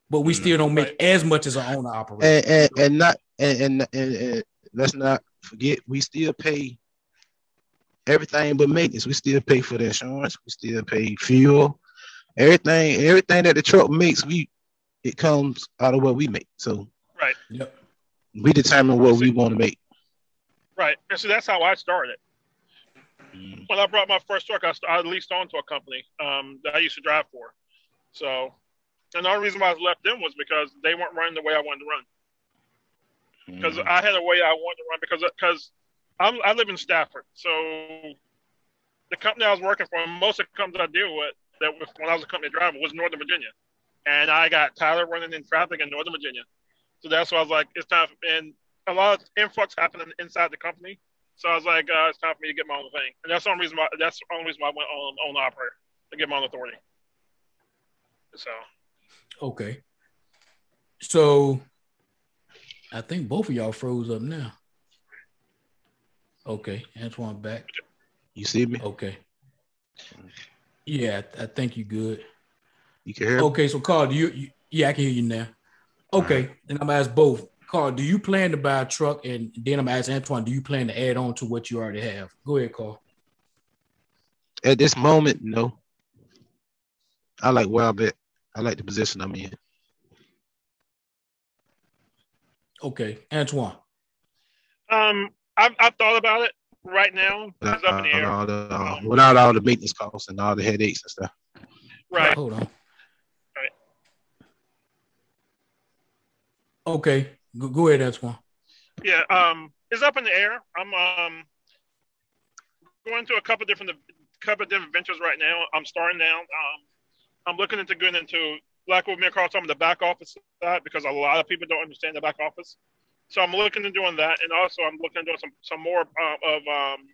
A: but we
B: Mhm.
A: still don't make
C: Right.
A: as much as an owner operator.
B: and, and, and not and, and, and, and let's not forget we still pay everything but maintenance. We still pay for the insurance, we still pay fuel, everything, everything that the truck makes, we it comes out of what we make. So
C: Right,
A: Yep.
B: we determine what we want to make.
C: right. And so that's how I started. When I brought my first truck, I, I leased onto a company um, that I used to drive for. So, and the only reason why I left them was because they weren't running the way I wanted to run. because
B: Mhm.
C: I had a way I wanted to run because because I'm I live in Stafford, so the company I was working for, most of the companies I deal with, that was, when I was a company driver, was Northern Virginia, and I got tired of running in traffic in Northern Virginia, so that's why I was like, it's time. For, and a lot of influx happening inside the company, so I was like, uh, it's time for me to get my own thing, and that's the only reason why that's the only reason why I went on on the operator to get my own authority. So
A: Okay. So I think both of y'all froze up now. Okay, Antione back.
B: You see me?
A: Okay. Yeah, I, I think you good.
B: You can hear?
A: Okay, so Karl, do you, you yeah, I can hear you now. Okay, and I'm gonna ask both. Karl, do you plan to buy a truck? And then I'm gonna ask Antione, do you plan to add on to what you already have? Go ahead, Karl.
B: At this moment, no. I like where I'm at. I like the position I'm in.
A: Okay, Antione.
C: um, I've I've thought about it. Right now, it's up in the
B: Without
C: air.
B: all the, uh, without all the maintenance costs and all the headaches and stuff.
C: Right.
A: Hold on. Right. Okay, go, go ahead, one.
C: Yeah, um, it's up in the air. I'm um going to a couple different couple different ventures right now. I'm starting now. Um, I'm looking into going into like what me some of the back office side because a lot of people don't understand the back office. So I'm looking into doing that, and also I'm looking into some some more uh, of um,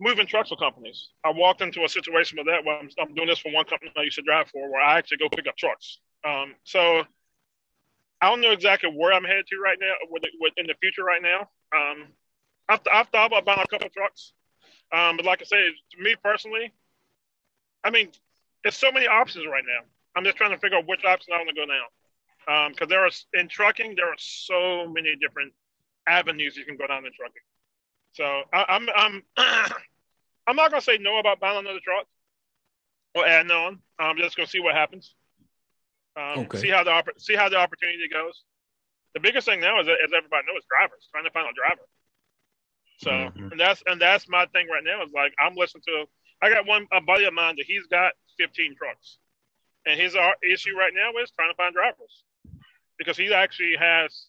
C: moving trucks for companies. I walked into a situation with that where I'm, I'm, doing this for one company I used to drive for, where I actually go pick up trucks. Um, so I don't know exactly where I'm headed to right now, with, with in the future right now. Um, I've, I've thought about buying a couple trucks, um, but like I said, to me personally, I mean, there's so many options right now. I'm just trying to figure out which option I want to go now, because um, there are in trucking there are so many different avenues you can go down in trucking. So I, I'm I'm I'm not gonna say no about buying another truck or adding on. I'm just gonna see what happens. Um, okay. See how the see how the opportunity goes. The biggest thing now is, as everybody knows, drivers trying to find a driver. So mm-hmm. and that's and that's my thing right now is like I'm listening to. I got one a buddy of mine that he's got 15 trucks, and his uh, issue right now is trying to find drivers because he actually has.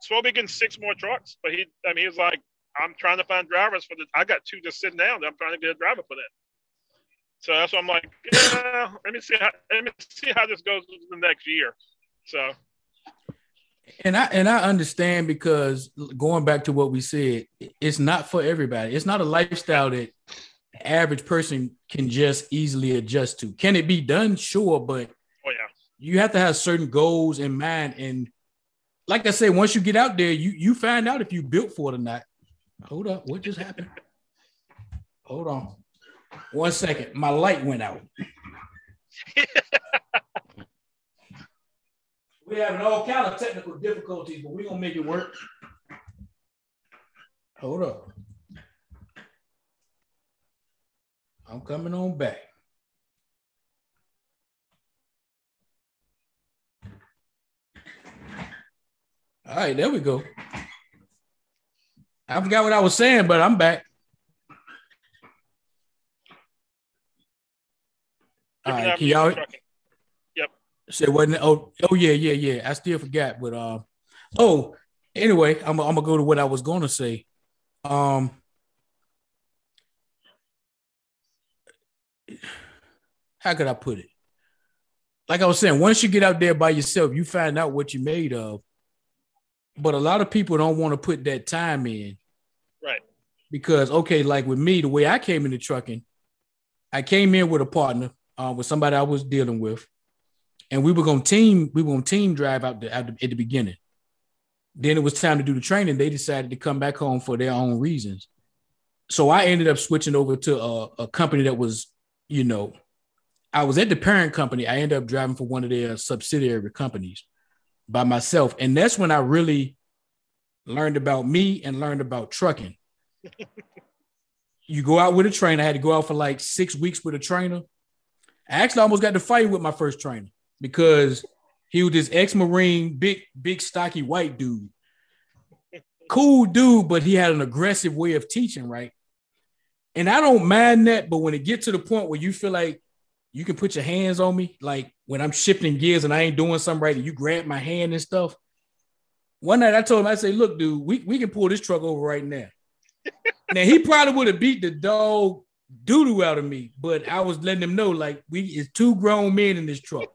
C: Supposed to six more trucks, but he I mean he's like I'm trying to find drivers for the. I got two just sitting down. I'm trying to get a driver for that. So that's why I'm like, yeah, let me see how let me see how this goes the next year. So.
A: And I and I understand because going back to what we said, it's not for everybody. It's not a lifestyle that the average person can just easily adjust to. Can it be done? Sure, but
C: oh yeah,
A: you have to have certain goals in mind. And like I said, once you get out there, you you find out if you built for it or not. Hold up. What just happened? Hold on. One second. My light went out. we're having all kind of technical difficulties, but we're gonna make it work. Hold up. I'm coming on back. All right, there we go. I forgot what I was saying, but I'm back. All right, can y'all?
C: Yep.
A: Say what? Oh, oh yeah, yeah, yeah. I still forgot, but uh, oh, anyway, I'm, I'm gonna go to what I was gonna say. Um, how could I put it? Like I was saying, once you get out there by yourself, you find out what you're made of. But a lot of people don't want to put that time in.
C: Right.
A: Because okay, like with me, the way I came into trucking, I came in with a partner, uh, with somebody I was dealing with, and we were gonna team, we were gonna team drive out, the, out the, at the beginning. Then it was time to do the training. They decided to come back home for their own reasons. So I ended up switching over to a, a company that was, you know, I was at the parent company. I ended up driving for one of their subsidiary companies by myself. And that's when I really learned about me and learned about trucking. you go out with a trainer. I had to go out for like six weeks with a trainer. I actually almost got to fight with my first trainer because he was this ex-marine, big, big, stocky white dude. Cool dude, but he had an aggressive way of teaching, right? And I don't mind that, but when it gets to the point where you feel like you can put your hands on me, like when I'm shifting gears and I ain't doing something right, and you grab my hand and stuff. One night I told him, I say, look, dude, we, we can pull this truck over right now. now he probably would have beat the dog doo-doo out of me, but I was letting them know, like, we is two grown men in this truck.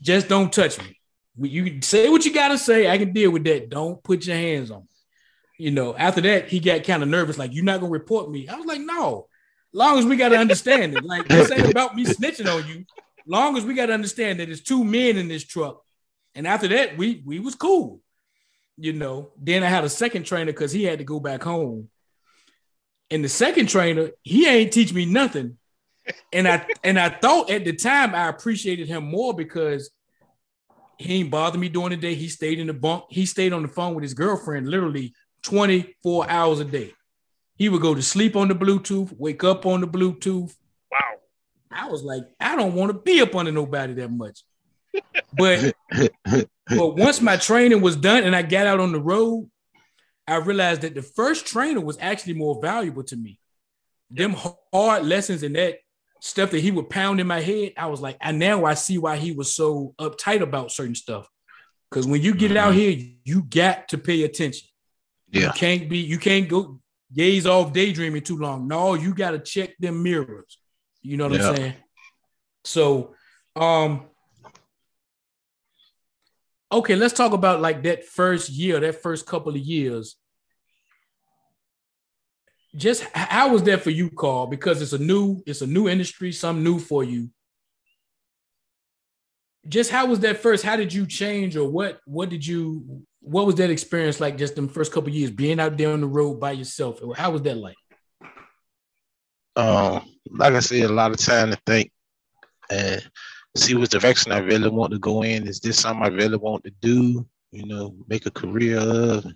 A: Just don't touch me. You say what you gotta say. I can deal with that. Don't put your hands on me. You know, after that, he got kind of nervous, like, you're not gonna report me. I was like, no, long as we gotta understand it. Like, this ain't about me snitching on you long as we got to understand that there's two men in this truck. And after that, we we was cool. You know, then I had a second trainer because he had to go back home. And the second trainer, he ain't teach me nothing. And I and I thought at the time I appreciated him more because he ain't bothered me during the day. He stayed in the bunk. He stayed on the phone with his girlfriend literally 24 hours a day. He would go to sleep on the Bluetooth, wake up on the Bluetooth, Wow. I was like, I don't want to be up under nobody that much. But but once my training was done and I got out on the road, I realized that the first trainer was actually more valuable to me. Them hard lessons and that stuff that he would pound in my head, I was like, and now I see why he was so uptight about certain stuff. Because when you get out
B: Mhm.
A: here, you got to pay attention.
B: Yeah.
A: You can't be, you can't go gaze off daydreaming too long. No, you got to check them mirrors. You know what
B: Yeah.
A: I'm saying? So, um, okay, let's talk about like that first year, that first couple of years. Just how was that for you, Karl? Because it's a new, it's a new industry, something new for you. Just how was that first? How did you change, or what? What did you? What was that experience like? Just them first couple years, being out there on the road by yourself. How was that like?
B: um, like I said, a lot of time to think and see what direction I really want to go in. Is this something I really want to do? You know, make a career of.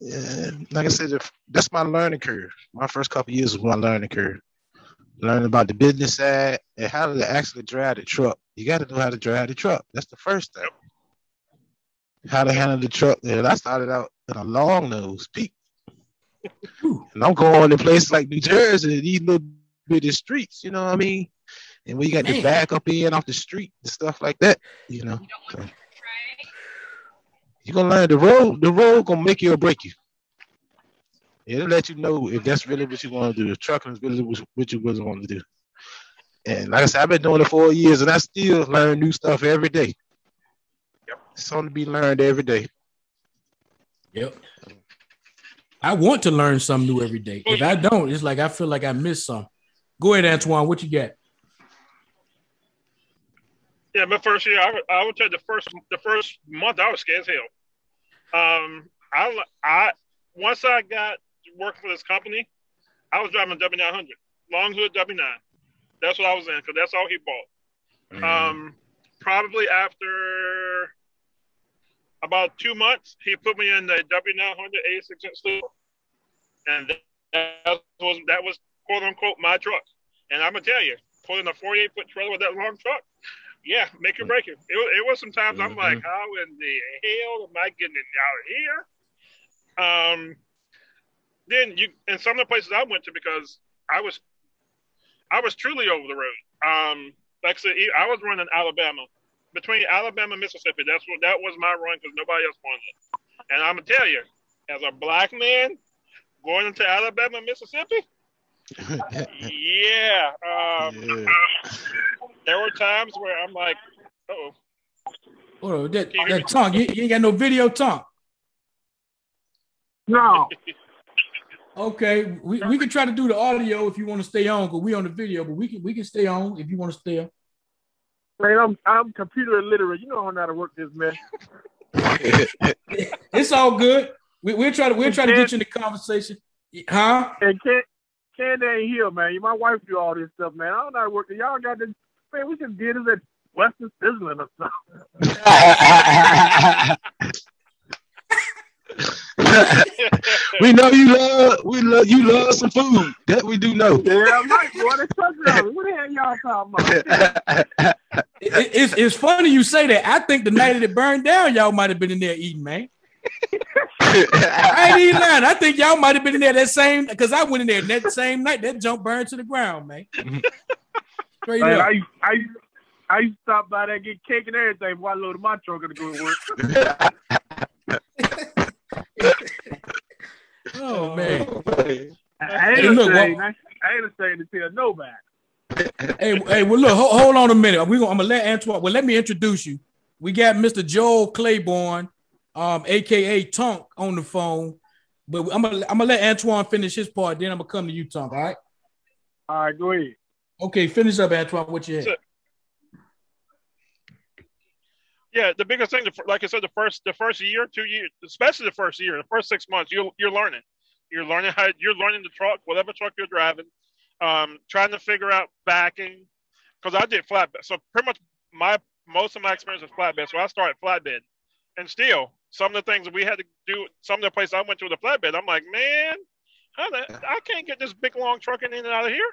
B: Yeah, like I said, that's my learning curve. My first couple years was my learning curve. Learning about the business side and how to actually drive the truck. You got to know how to drive the truck. That's the first thing. How to handle the truck. And I started out in a long nose
A: Pete.
B: And I'm going to places like New Jersey, these little bitty streets, you know what I mean? And when you got
A: Man.
B: to back up in off the street and stuff like that, you know. So you're gonna learn the road, the road gonna make you or break you. It'll let you know if that's really what you want to do, if trucking is really what what you really want to do. And like I said, I've been doing it for years and I still learn new stuff every day. It's something to be learned every day.
A: Yep. I want to learn something new every day. If I don't, it's like I feel like I missed some. Go ahead, Antione. What you got?
C: Yeah, my first year, I would, I would tell you the first the first month I was scared as hell. Um, I I once I got working for this company, I was driving a W nine hundred, long hood W nine. That's what I was in because that's all he bought. Um, probably after about two months, he put me in the W nine hundred eighty six inch sleeper, and that was that was quote unquote my truck. And I'm gonna tell you, pulling a forty eight foot trailer with that long truck, yeah, make or break it. It, was- it was sometimes I'm like,
B: Mhm.
C: how in the hell am I getting out of here? Um, then you and some of the places I went to because I was I was truly over the road. Um, like I said, I was running Alabama between Alabama and Mississippi. That's what that was my run because nobody else wanted it. And I'm gonna tell you, as a black man going into Alabama Mississippi, yeah, um,
B: Yeah.
C: there were times where I'm like, oh,
A: Oh, that,
C: Can me?
A: that tongue. You, you ain't got no video tongue.
D: No,
A: Okay, we, we can try to do the audio if you want to stay on because we on the video, but we can we can stay on if you want to stay on.
D: man, I'm I'm computer illiterate. You know how to work this mess.
A: It's all good. We, we'll try to we'll try to get you in the conversation. Huh?
D: And Ken, Ken ain't here, man. My wife do all this stuff, man. I don't know how to work. Y'all got this. Man, we should did this at Western Sizzlin or something.
B: we know you love we love you love some food. That we do know.
D: Yeah, I'm right, boy. That's truck driver. What the hell y'all talking about?
A: It- it- it's, it's funny you say that. I think the night that it burned down, y'all might have been in there eating, man. I ain't even lying. I think y'all might have been in there that same because I went in there that same night. That junk burned to the ground, man. Straight
D: Man,
A: up.
D: I, used- I, I used to stop by there, get cake and everything before I loaded my truck and go to work.
A: Oh man.
D: I ain't
A: Hey, look,
D: ashamed.
A: what-
D: I, I ain't ashamed to tell nobody.
A: Hey, hey, well, look, hold, hold on a minute. We gonna, I'm gonna let Antione. Well, let me introduce you. We got Mr. Joel Claiborne, um, aka Tunk, on the phone. But I'm gonna I'm gonna let Antione finish his part. Then I'm gonna come to you, Tunk. All right.
D: All right, go ahead.
A: Okay, finish up, Antione. What you had?
C: So- yeah, the biggest thing, like I said, the first the first year, two years, especially the first year, the first six months, you're you're learning. You're learning how you're learning the truck, whatever truck you're driving, um, trying to figure out backing. Because I did flatbed, so pretty much my most of my experience was flatbed. So I started flatbed, and still some of the things that we had to do, some of the places I went to with a flatbed, I'm like, man, how the, I can't get this big long truck in and out of here.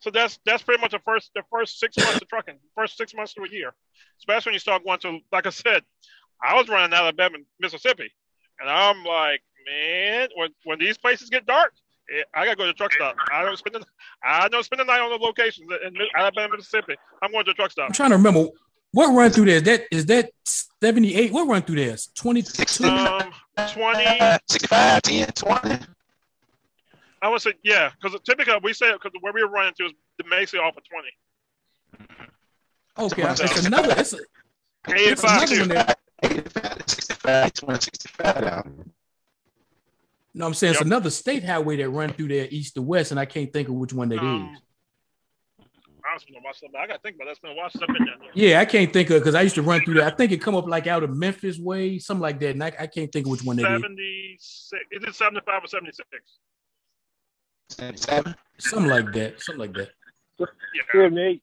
C: So that's that's pretty much the first the first six months of trucking, first six months to a year. Especially when you start going to, like I said, I was running out of Alabama, and Mississippi, and I'm like, man, when when these places get dark, eh, I gotta go to the truck stop. I don't spend the I don't spend the night on the locations in Alabama, Mississippi. I'm going to the truck stop.
A: I'm trying to remember. What run through there? Is that is that 78? What run through there? 22?
C: Um, 20.
B: 65, 10, 20.
C: I would say, yeah, because typically we say, because where we were running to is basically off of 20.
A: Okay, it's another. It's, a, it's
C: 85
A: another one there.
B: 85, 65, 20, 65 down.
A: No, I'm saying it's another state highway that run through there east to west, and I can't think of which one that is.
C: Um, I was gonna watch something. I gotta think about that. It's been a while since I've been down there.
A: Yeah, I can't think of because I used to run through there. I think it come up like out of Memphis way, something like that. And I, I can't think of which one that is.
C: 76. Is it 75 or 76?
B: 77.
A: Something like that. Something like that.
C: Yeah.
D: Uh, seventy-eight.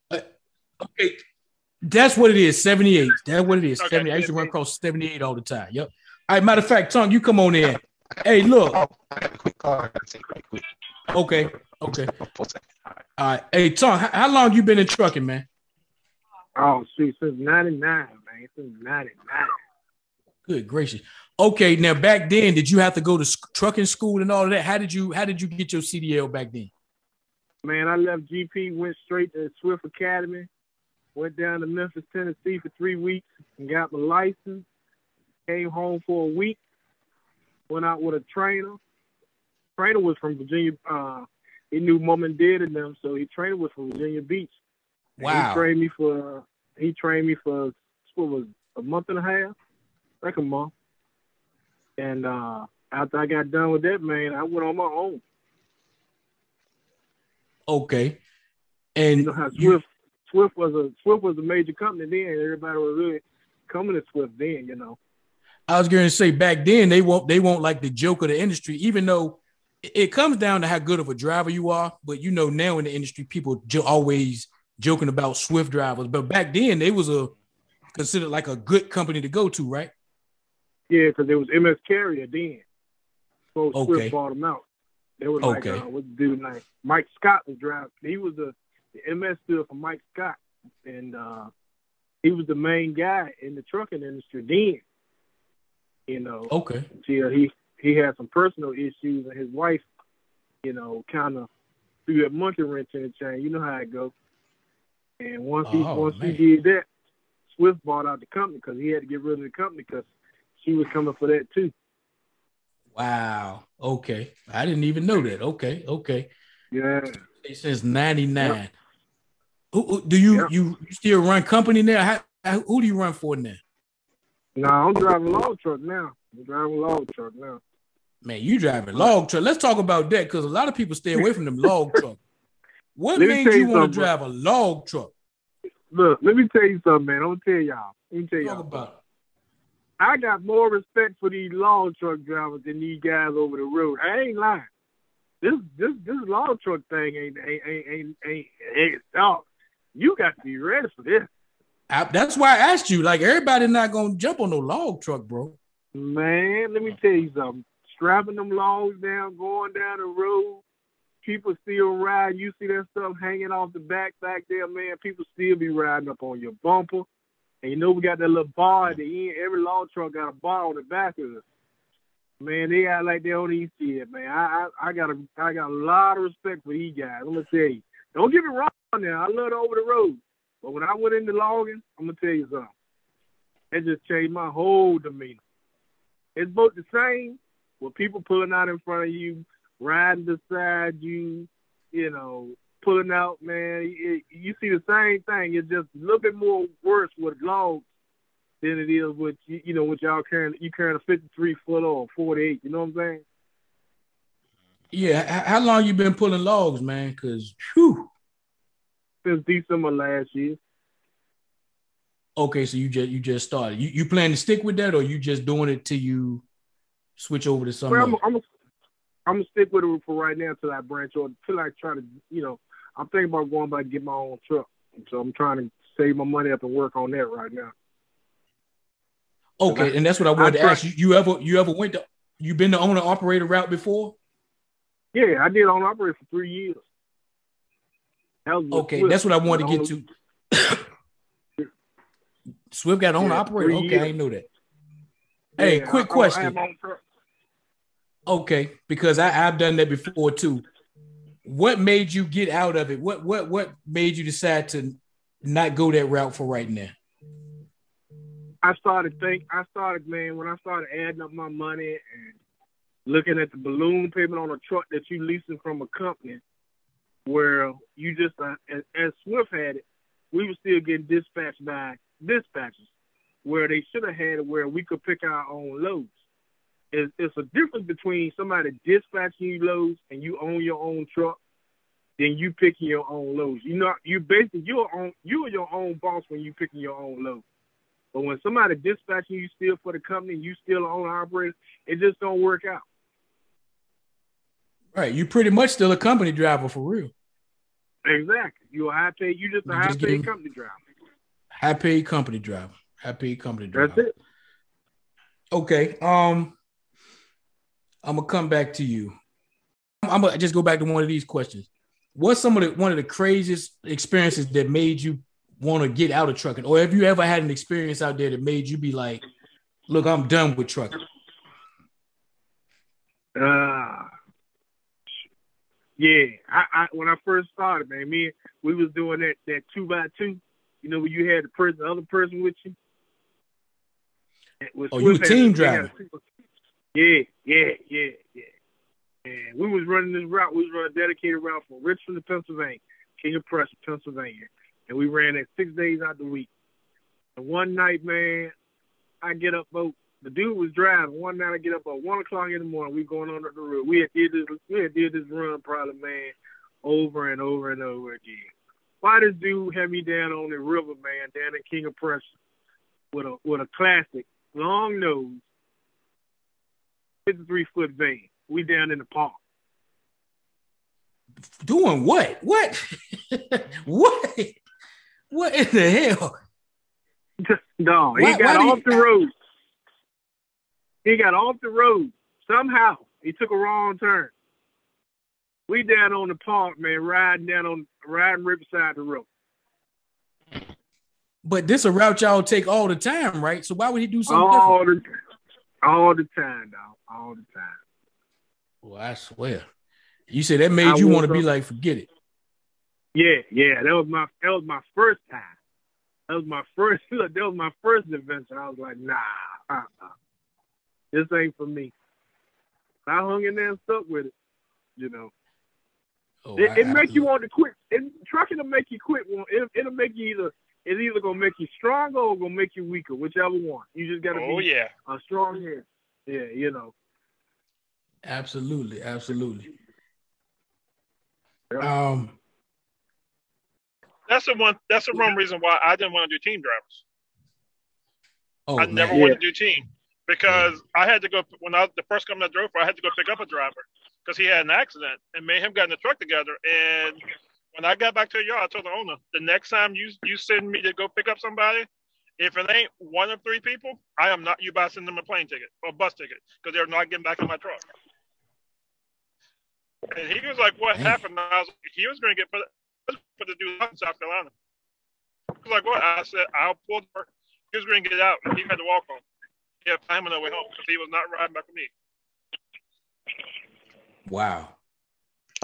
A: Okay. That's what it is. 78. That's what it is.
C: Okay.
A: 70. I used to run across 78 all the time. Yep. All right, matter of fact, Tongue, you come on in. Hey, look.
B: I got a quick call. I got to take right quick.
A: Okay. Okay.
B: All right.
A: All right. Hey, Tongue, how, how long you been in trucking, man?
D: Oh, shoot, since '99, man. Since '99.
A: Good gracious. Okay, now back then, did you have to go to sc- trucking school and all of that? How did you how did you get your CDL back then?
D: Man, I left GP, went straight to Swift Academy, went down to Memphis, Tennessee for three weeks and got my license. Came home for a week, went out with a trainer. Trainer was from Virginia. Uh, he knew mom and dad and them, so he trainer was from Virginia Beach. And He trained me for he trained me for what was a month and a half, like a month. And uh, after I got done with that, man, I went on my own.
A: Okay.
D: You
A: And
D: know how
A: you-
D: Swift Swift was a Swift was a major company then. Everybody was really coming to Swift then, you know.
A: I was going to say back then they won't they won't like the joke of the industry, even though it, it comes down to how good of a driver you are. But you know now in the industry, people jo- always joking about Swift drivers. But back then they was a considered like a good company to go to, right?
D: Yeah, because it was MS Carrier then. So
A: Okay.
D: Swift bought them out. They like,
A: Okay.
D: uh, what's the dude's name? Mike Scott was driving. He was the, the MS stood for Mike Scott, and uh, he was the main guy in the trucking industry then. You know,
A: Okay.
D: until he he had some personal issues, and his wife, you know, kind of threw that monkey wrench in the chain. You know how it goes. And once he
A: Oh,
D: once
A: man.
D: he did that, Swift bought out the company because he had to get rid of the company because she was coming for that too.
A: Wow. Okay. I didn't even know that. Okay. Okay.
D: Yeah,
A: Since '99. Who, who- do you
D: Yep.
A: you you still run company now? How, how, who do you run for now?
D: no, I'm driving a log truck now. I'm driving a log truck now.
A: Man, you driving log truck. Let's talk about that because a lot of people stay away from them log truck. What
D: Let
A: made you
D: you
A: want to drive a log truck?
D: Look, let me tell you something, man. I'm gonna tell y'all. Let me tell
A: Talk
D: y'all.
A: about
D: I got more respect for these log truck drivers than these guys over the road. I ain't lying. This this this log truck thing ain't ain't ain't ain't, ain't, ain't oh, you got to be ready for this.
A: I, that's why I asked you. Like everybody not gonna jump on no log truck, bro.
D: Man, let me tell you something. Strapping them logs down, going down the road, people still ride. You see that stuff hanging off the back back there, man. People still be riding up on your bumper. And you know we got that little bar at the end. Every log truck got a bar on the back of it. Man, they act like they don't even man. I, I I got a I got a lot of respect for these guys. I'm gonna tell you. Don't get me wrong now. I love the over the road. But when I went into logging, I'm gonna tell you something. It just changed my whole demeanor. It's both the same with people pulling out in front of you, riding beside you, you know, pulling out, man. It, you see the same thing. It's just a little bit more worse with logs than it is with you, you know, with y'all carrying you carrying a 53 foot or 48. You know what I'm saying?
A: Yeah. How long you been pulling logs, man? Cause whew.
D: Since December last year.
A: Okay, so you just you just started. You you plan to stick with that, or you just doing it till you switch over to something?
D: Well, I'm. I'm, I'm gonna stick with it for right now until I branch or until I try to, you know, I'm thinking about going back and get my own truck. So I'm trying to save my money up and work on that right now.
A: Okay, and that's what I wanted
D: I
A: to ask you. You ever you ever went to you been the owner operator route before?
D: Yeah, I did owner operator for three years. That
A: Okay,
D: Swift.
A: that's what I wanted to get to. Swift got owner
D: Yeah,
A: operator. Okay,
D: years.
A: I didn't know that. Hey,
D: Yeah,
A: quick
D: I- I
A: question.
D: have my own truck.
A: Okay, because I, I've done that before too. What made you get out of it? What what what made you decide to not go that route for right now?
D: I started think I started man when I started adding up my money and looking at the balloon payment on a truck that you leasing from a company where you just uh, as, as Swift had it, we were still getting dispatched by dispatchers where they should have had it where we could pick our own loads. It's, it's a difference between somebody dispatching you loads and you own your own truck than you picking your own loads. You know, you basically you're on you are your own boss when you picking your own loads. But when somebody dispatching you still for the company, you still own operator, it just don't work out.
A: Right, you pretty much still a company driver for real.
D: Exactly, you a high paid. You just a high paid company driver.
A: High paid company driver. High paid company driver.
D: That's it.
A: Okay. Um, I'm gonna come back to you. I'm gonna just go back to one of these questions. What's some of the one of the craziest experiences that made you want to get out of trucking, or have you ever had an experience out there that made you be like, "Look, I'm done with trucking"?
D: Uh, yeah. I, I when I first started, man, me we was doing that that two by two. You know, when you had the person, the other person with you.
A: oh, you a team driver?
D: Yeah, yeah, yeah, yeah. And we was running this route. We was running a dedicated route from Richmond to Pennsylvania, King of Prussia, Pennsylvania and we ran it six days out the week. And one night, man, I get up about the dude was driving. One night I get up at one o'clock in the morning. We going on the road. We had did this we had did this run probably man over and over and over again. Why this dude had me down on the river, man, down in King of Prussia with a with a classic long nose, fifty three foot van. We down in the park.
A: Doing what? What? what? What in the hell?
D: no, he why, got why off the road. He got off the road. Somehow he took a wrong turn. We down on the park, man, riding down on riding Riverside the road.
A: But this a route y'all take all the time, right? So why would he do something
D: all
A: different?
D: The, all the time, dog. All the time.
A: Well, I swear. You said that made I you want to be like, forget it.
D: Yeah, yeah, that was my that was my first time. That was my first look. That was my first adventure. I was like, nah, uh-uh. this ain't for me. I hung in there and stuck with it. You know, oh, it, it make you want to quit. It, trucking will make you quit. It, it'll make you either. It's either gonna make you stronger or gonna make you weaker, whichever one. You just gotta oh, be yeah. a strong head. Yeah, you know.
A: Absolutely, absolutely. Um,
C: that's the one. That's the one reason why I didn't want to do team drivers.
A: Oh,
C: I never
A: man.
C: wanted to do team because I had to go when I the first company I drove for. I had to go pick up a driver because he had an accident and me and him got in the truck together. And when I got back to the yard, I told the owner, the next time you you send me to go pick up somebody, if it ain't one of three people, I am not you by sending them a plane ticket or bus ticket because they're not getting back in my truck. And he was like, "What happened?" I was, he was going to get put for the dude in South Carolina. I was like, what? I said, I'll pull the He was going to get out, and he had to walk on. He had time on the way home because he was not riding back with me.
A: Wow.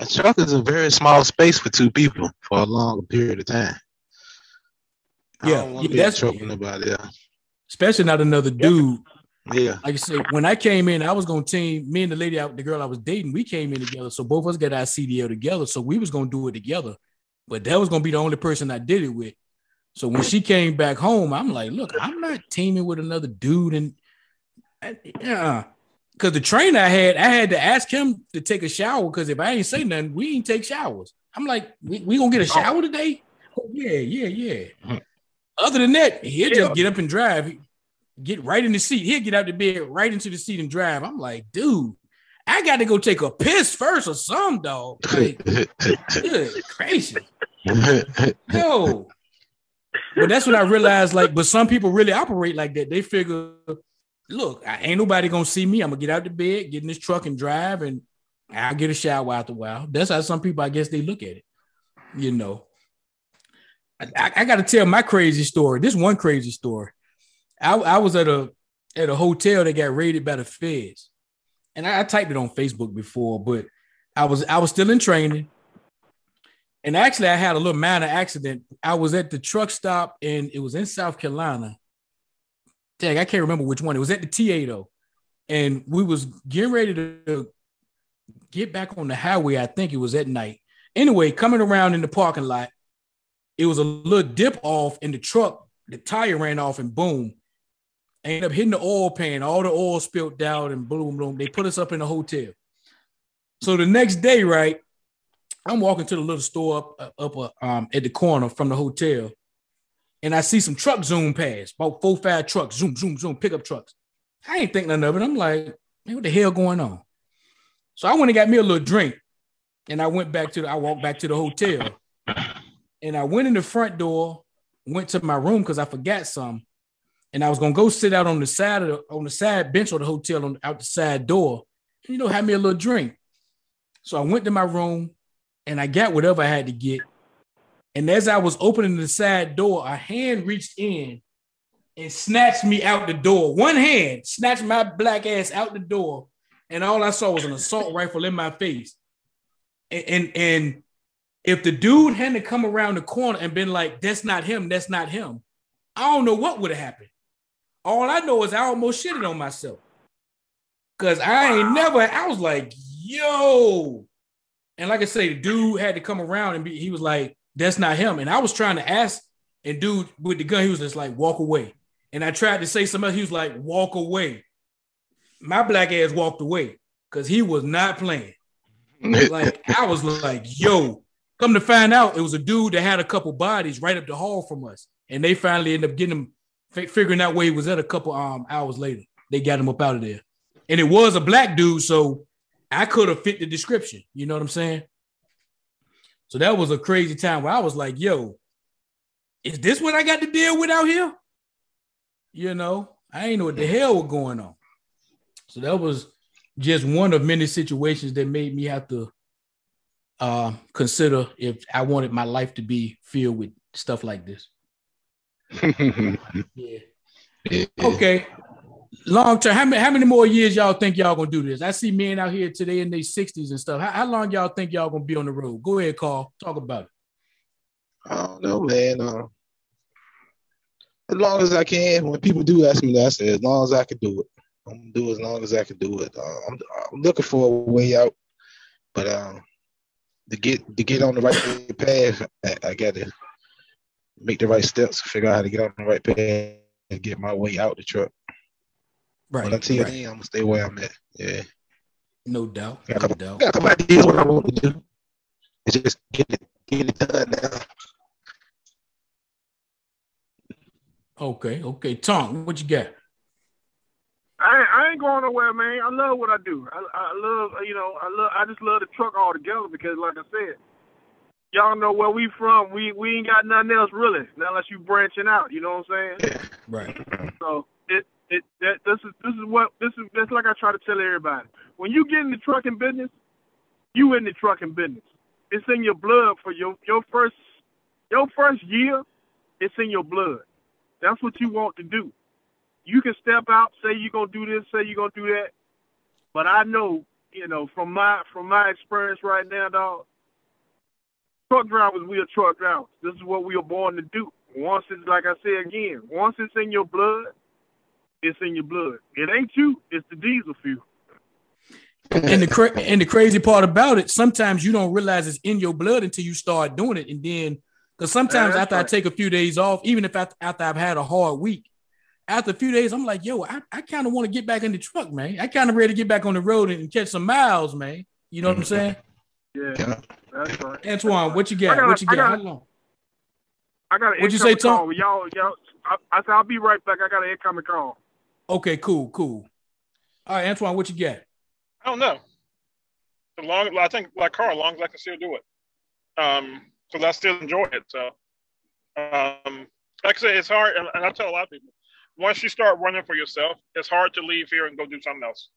B: A truck is a very small space for two people for a long period of time.
A: Yeah, yeah that's
B: trouble nobody else.
A: Especially not another dude.
B: Yeah.
A: Like I said, when I came in, I was gonna team me and the lady out, the girl I was dating, we came in together. So both of us got our CDL together. So we was gonna do it together but that was gonna be the only person I did it with. So when she came back home, I'm like, look, I'm not teaming with another dude, and yeah, because the trainer I had, I had to ask him to take a shower because if I ain't say nothing, we ain't take showers. I'm like, we, we gonna get a oh. shower today? Oh, yeah, yeah, yeah. Mm-hmm. Other than that, he'll just get up and drive, get right in the seat. He'll get out the bed, right into the seat and drive. I'm like, dude, I got to go take a piss first or some dog. Like, good gracious. Yo. But that's what I realized. Like, but some people really operate like that. They figure, look, I ain't nobody gonna see me. I'm gonna get out the bed, get in this truck and drive, and I'll get a shower after a while. That's how some people, I guess, they look at it. You know. I, I got to tell my crazy story. This one crazy story. I, I was at a at a hotel that got raided by the feds and I, I typed it on Facebook before, but I was I was still in training. And actually, I had a little minor accident. I was at the truck stop, and it was in South Carolina. Dang, I can't remember which one. It was at the TA though, and we was getting ready to get back on the highway. I think it was at night. Anyway, coming around in the parking lot, it was a little dip off in the truck. The tire ran off and boom. I ended up hitting the oil pan. All the oil spilled out and boom, boom. They put us up in a hotel. So the next day, right, I'm walking to the little store up up um, at the corner from the hotel, and I see some trucks zoom past, about four, five trucks, zoom, zoom, zoom, pickup trucks. I ain't think none of it. I'm like, man, what the hell going on? So I went and got me a little drink, and I went back to the, I walked back to the hotel, and I went in the front door, went to my room because I forgot some, and I was gonna go sit out on the side of the, on the side bench of the hotel on out the side door, and, you know, have me a little drink. So I went to my room, and I got whatever I had to get. And as I was opening the side door, a hand reached in and snatched me out the door. One hand snatched my black ass out the door, and all I saw was an assault rifle in my face. And, and and if the dude hadn't come around the corner and been like, "That's not him. That's not him," I don't know what would have happened. All I know is I almost shitted on myself because I ain't never. I was like, "Yo," and like I say, the dude had to come around and be. He was like, "That's not him," and I was trying to ask, and dude with the gun, he was just like, "Walk away." And I tried to say something else. He was like, "Walk away." My black ass walked away because he was not playing. like I was like, "Yo." Come to find out, it was a dude that had a couple bodies right up the hall from us, and they finally ended up getting him, fi- figuring out where he was at a couple um hours later. They got him up out of there, and it was a black dude, so I could have fit the description. You know what I'm saying? So that was a crazy time where I was like, "Yo, is this what I got to deal with out here?" You know, I ain't know what the hell was going on. So that was just one of many situations that made me have to uh, consider if I wanted my life to be filled with stuff like this. Yeah.
B: Yeah.
A: Okay. Long term. How many, how many more years y'all think y'all gonna do this? I see men out here today in their 60s and stuff. How, how long y'all think y'all gonna be on the road? Go ahead, Karl. Talk about it.
B: I don't know, man. Uh, as long as I can. When people do ask me that, I say as long as I can do it. I'm gonna do as long as I can do it. Uh, I'm, I'm looking for a way out, but um, to get to get on the right path, I, I got to make the right steps, figure out how to get on the right path, and get my way out the truck.
A: Right.
B: But until
A: right.
B: then, I'm gonna stay where I'm at. Yeah,
A: No doubt.
B: got a
A: No doubt.
B: got a couple ideas what I want to do. It's just get it get it done now.
A: Okay. Okay. Tom, what you got?
D: I ain't, I ain't going nowhere, man. I love what I do. I, I love, you know, I love. I just love the truck altogether because, like I said, y'all know where we from. We we ain't got nothing else really, unless you branching out. You know what I'm saying?
A: Right.
D: So it that this is this is what this is that's like I try to tell everybody. When you get in the trucking business, you in the trucking business. It's in your blood for your your first your first year. It's in your blood. That's what you want to do. You can step out, say you're gonna do this, say you're gonna do that, but I know, you know, from my from my experience right now, dog. Truck drivers, we are truck drivers. This is what we are born to do. Once it's like I say again, once it's in your blood, it's in your blood. It ain't you, it's the diesel fuel.
A: And the cra- and the crazy part about it, sometimes you don't realize it's in your blood until you start doing it, and then because sometimes
D: Yeah,
A: after
D: that's
A: I take a few days off, even if after, after I've had a hard week, after a few days, I'm like, yo, I, I kind of want to get back in the truck, man. I kind of ready to get back on the road and catch some miles, man. You know what I'm mm-hmm. saying?
D: Yeah,
B: Yeah.
D: that's right.
A: Antione, what you got?
D: Got-
A: what you
D: I
A: got?
D: got-
A: How?
D: I got an
A: What'd you say, Tom?
D: Y'all, y'all. I, I said I'll be right back. I got an incoming call.
A: Okay, cool, cool. All right, Antione, what you got?
C: I don't know. As long, I think like Karl, as long as I can still do it, um, because I still enjoy it. So, um, like I said, it's hard, and, I tell a lot of people, once you start running for yourself, it's hard to leave here and go do something else,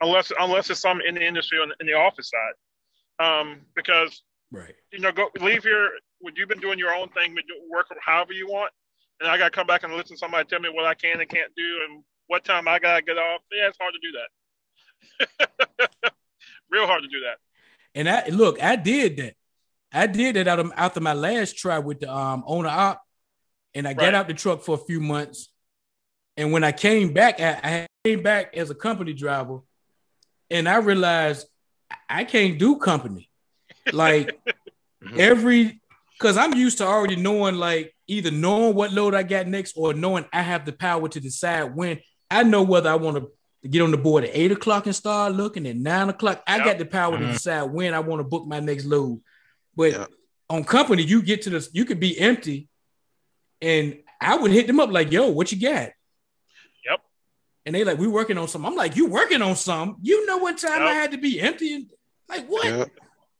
C: unless unless it's something in the industry or in the office side, um, because
A: Right.
C: you know, go leave here when you've been doing your own thing, work however you want, and I got to come back and listen to somebody tell me what I can and can't do and what time I got to get off. Yeah, it's hard to do that. Real hard to do that.
A: And I look, I did that. I did that out of, after my last try with the um owner op, and I got out the truck for a few months. And when I came back, I, I came back as a company driver, and I realized I can't do company. Like every, because I'm used to already knowing, like either knowing what load I got next or knowing I have the power to decide when. I know whether I want to get on the board at eight o'clock and start looking at nine o'clock. I
C: Yep.
A: got the power to
B: Mhm.
A: decide when I want to book my next load. But
B: Yep.
A: on company, you get to this, you could be empty, and I would hit them up like, "Yo, what you got?"
C: Yep.
A: And they like, "We working on some." I'm like, "You working on some? You know what time I had to be empty? And like what?
B: Yeah.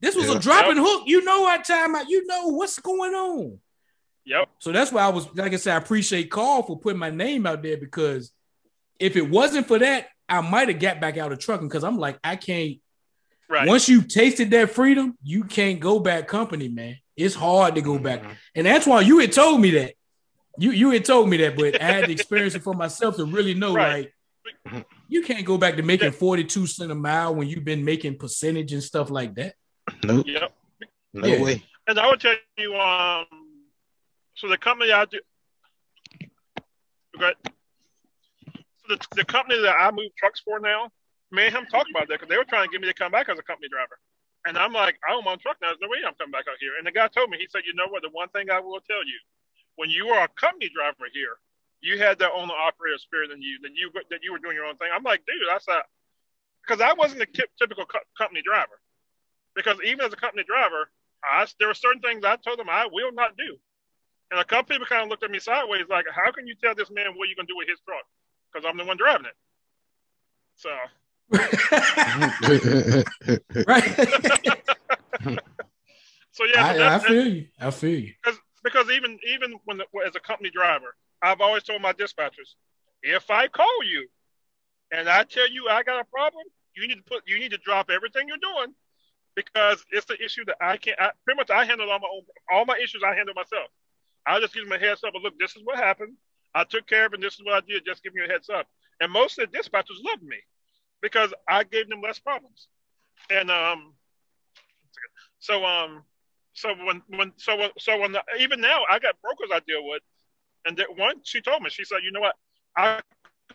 A: This was
B: Yeah.
A: a dropping
C: Yep.
A: hook. You know what time I? You know what's going on."
C: Yep.
A: So that's why I was like I said, I appreciate Karl for putting my name out there because if it wasn't for that, I might have got back out of trucking because I'm like, I can't.
C: Right.
A: Once you tasted that freedom, you can't go back company, man. It's hard to go back.
B: Mhm.
A: And that's why you had told me that. You you had told me that, but I had to experience it for myself to really know,
C: Right.
A: like, you can't go back to making 42 cent a mile when you've been making percentage and stuff like that.
B: Nope.
C: Yep.
B: No
A: Yeah.
B: way.
C: And I would tell you, um, so the company I do, okay, so the, the company that I move trucks for now, me and him talked about that because they were trying to get me to come back as a company driver. And I'm like, I want a truck now. There's no way I'm coming back out here. And the guy told me, he said, you know what? The one thing I will tell you, when you are a company driver here, you had that owner operator spirit in you, that you that you were doing your own thing. I'm like, dude, I said, because I wasn't a typical co- company driver. Because even as a company driver, I, there were certain things I told them I will not do. And a couple people kind of looked at me sideways, like, how can you tell this man what you're going to do with his truck? Because I'm the one driving it. So,
A: right.
C: so yeah,
A: I, I feel you. I feel you.
C: because because even even when the, as a company driver, I've always told my dispatchers, if I call you and I tell you I got a problem, you need to put you need to drop everything you're doing because it's the issue that I can't. I, pretty much, I handle all my own, all my issues. I handle myself. I'll just give them a heads up. But look, this is what happened. I took care of it. and This is what I did. Just giving you a heads up. And most of the dispatchers loved me because I gave them less problems. And um, so um, so when when so when, so when even now I got brokers I deal with, and that one she told me she said, you know what, I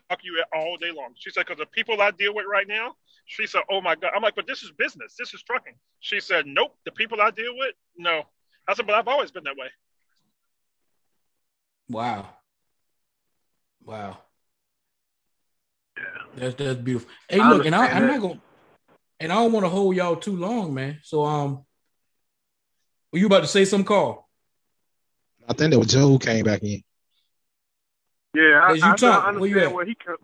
C: talk you all day long. She said because the people I deal with right now, she said, oh my god, I'm like, but this is business, this is trucking. She said, nope, the people I deal with, no. I said, but I've always been that way.
A: Wow. Wow. Yeah. That's that's beautiful. Hey,
D: I
A: look, and I, I'm not gonna, and I don't want to hold y'all too long, man. So, um, were you about to say some call?
B: I think that was Joe who came back in.
D: Yeah, I,
A: As you
D: I,
A: talk,
D: I
A: where you
D: understand
A: at?
D: where he come.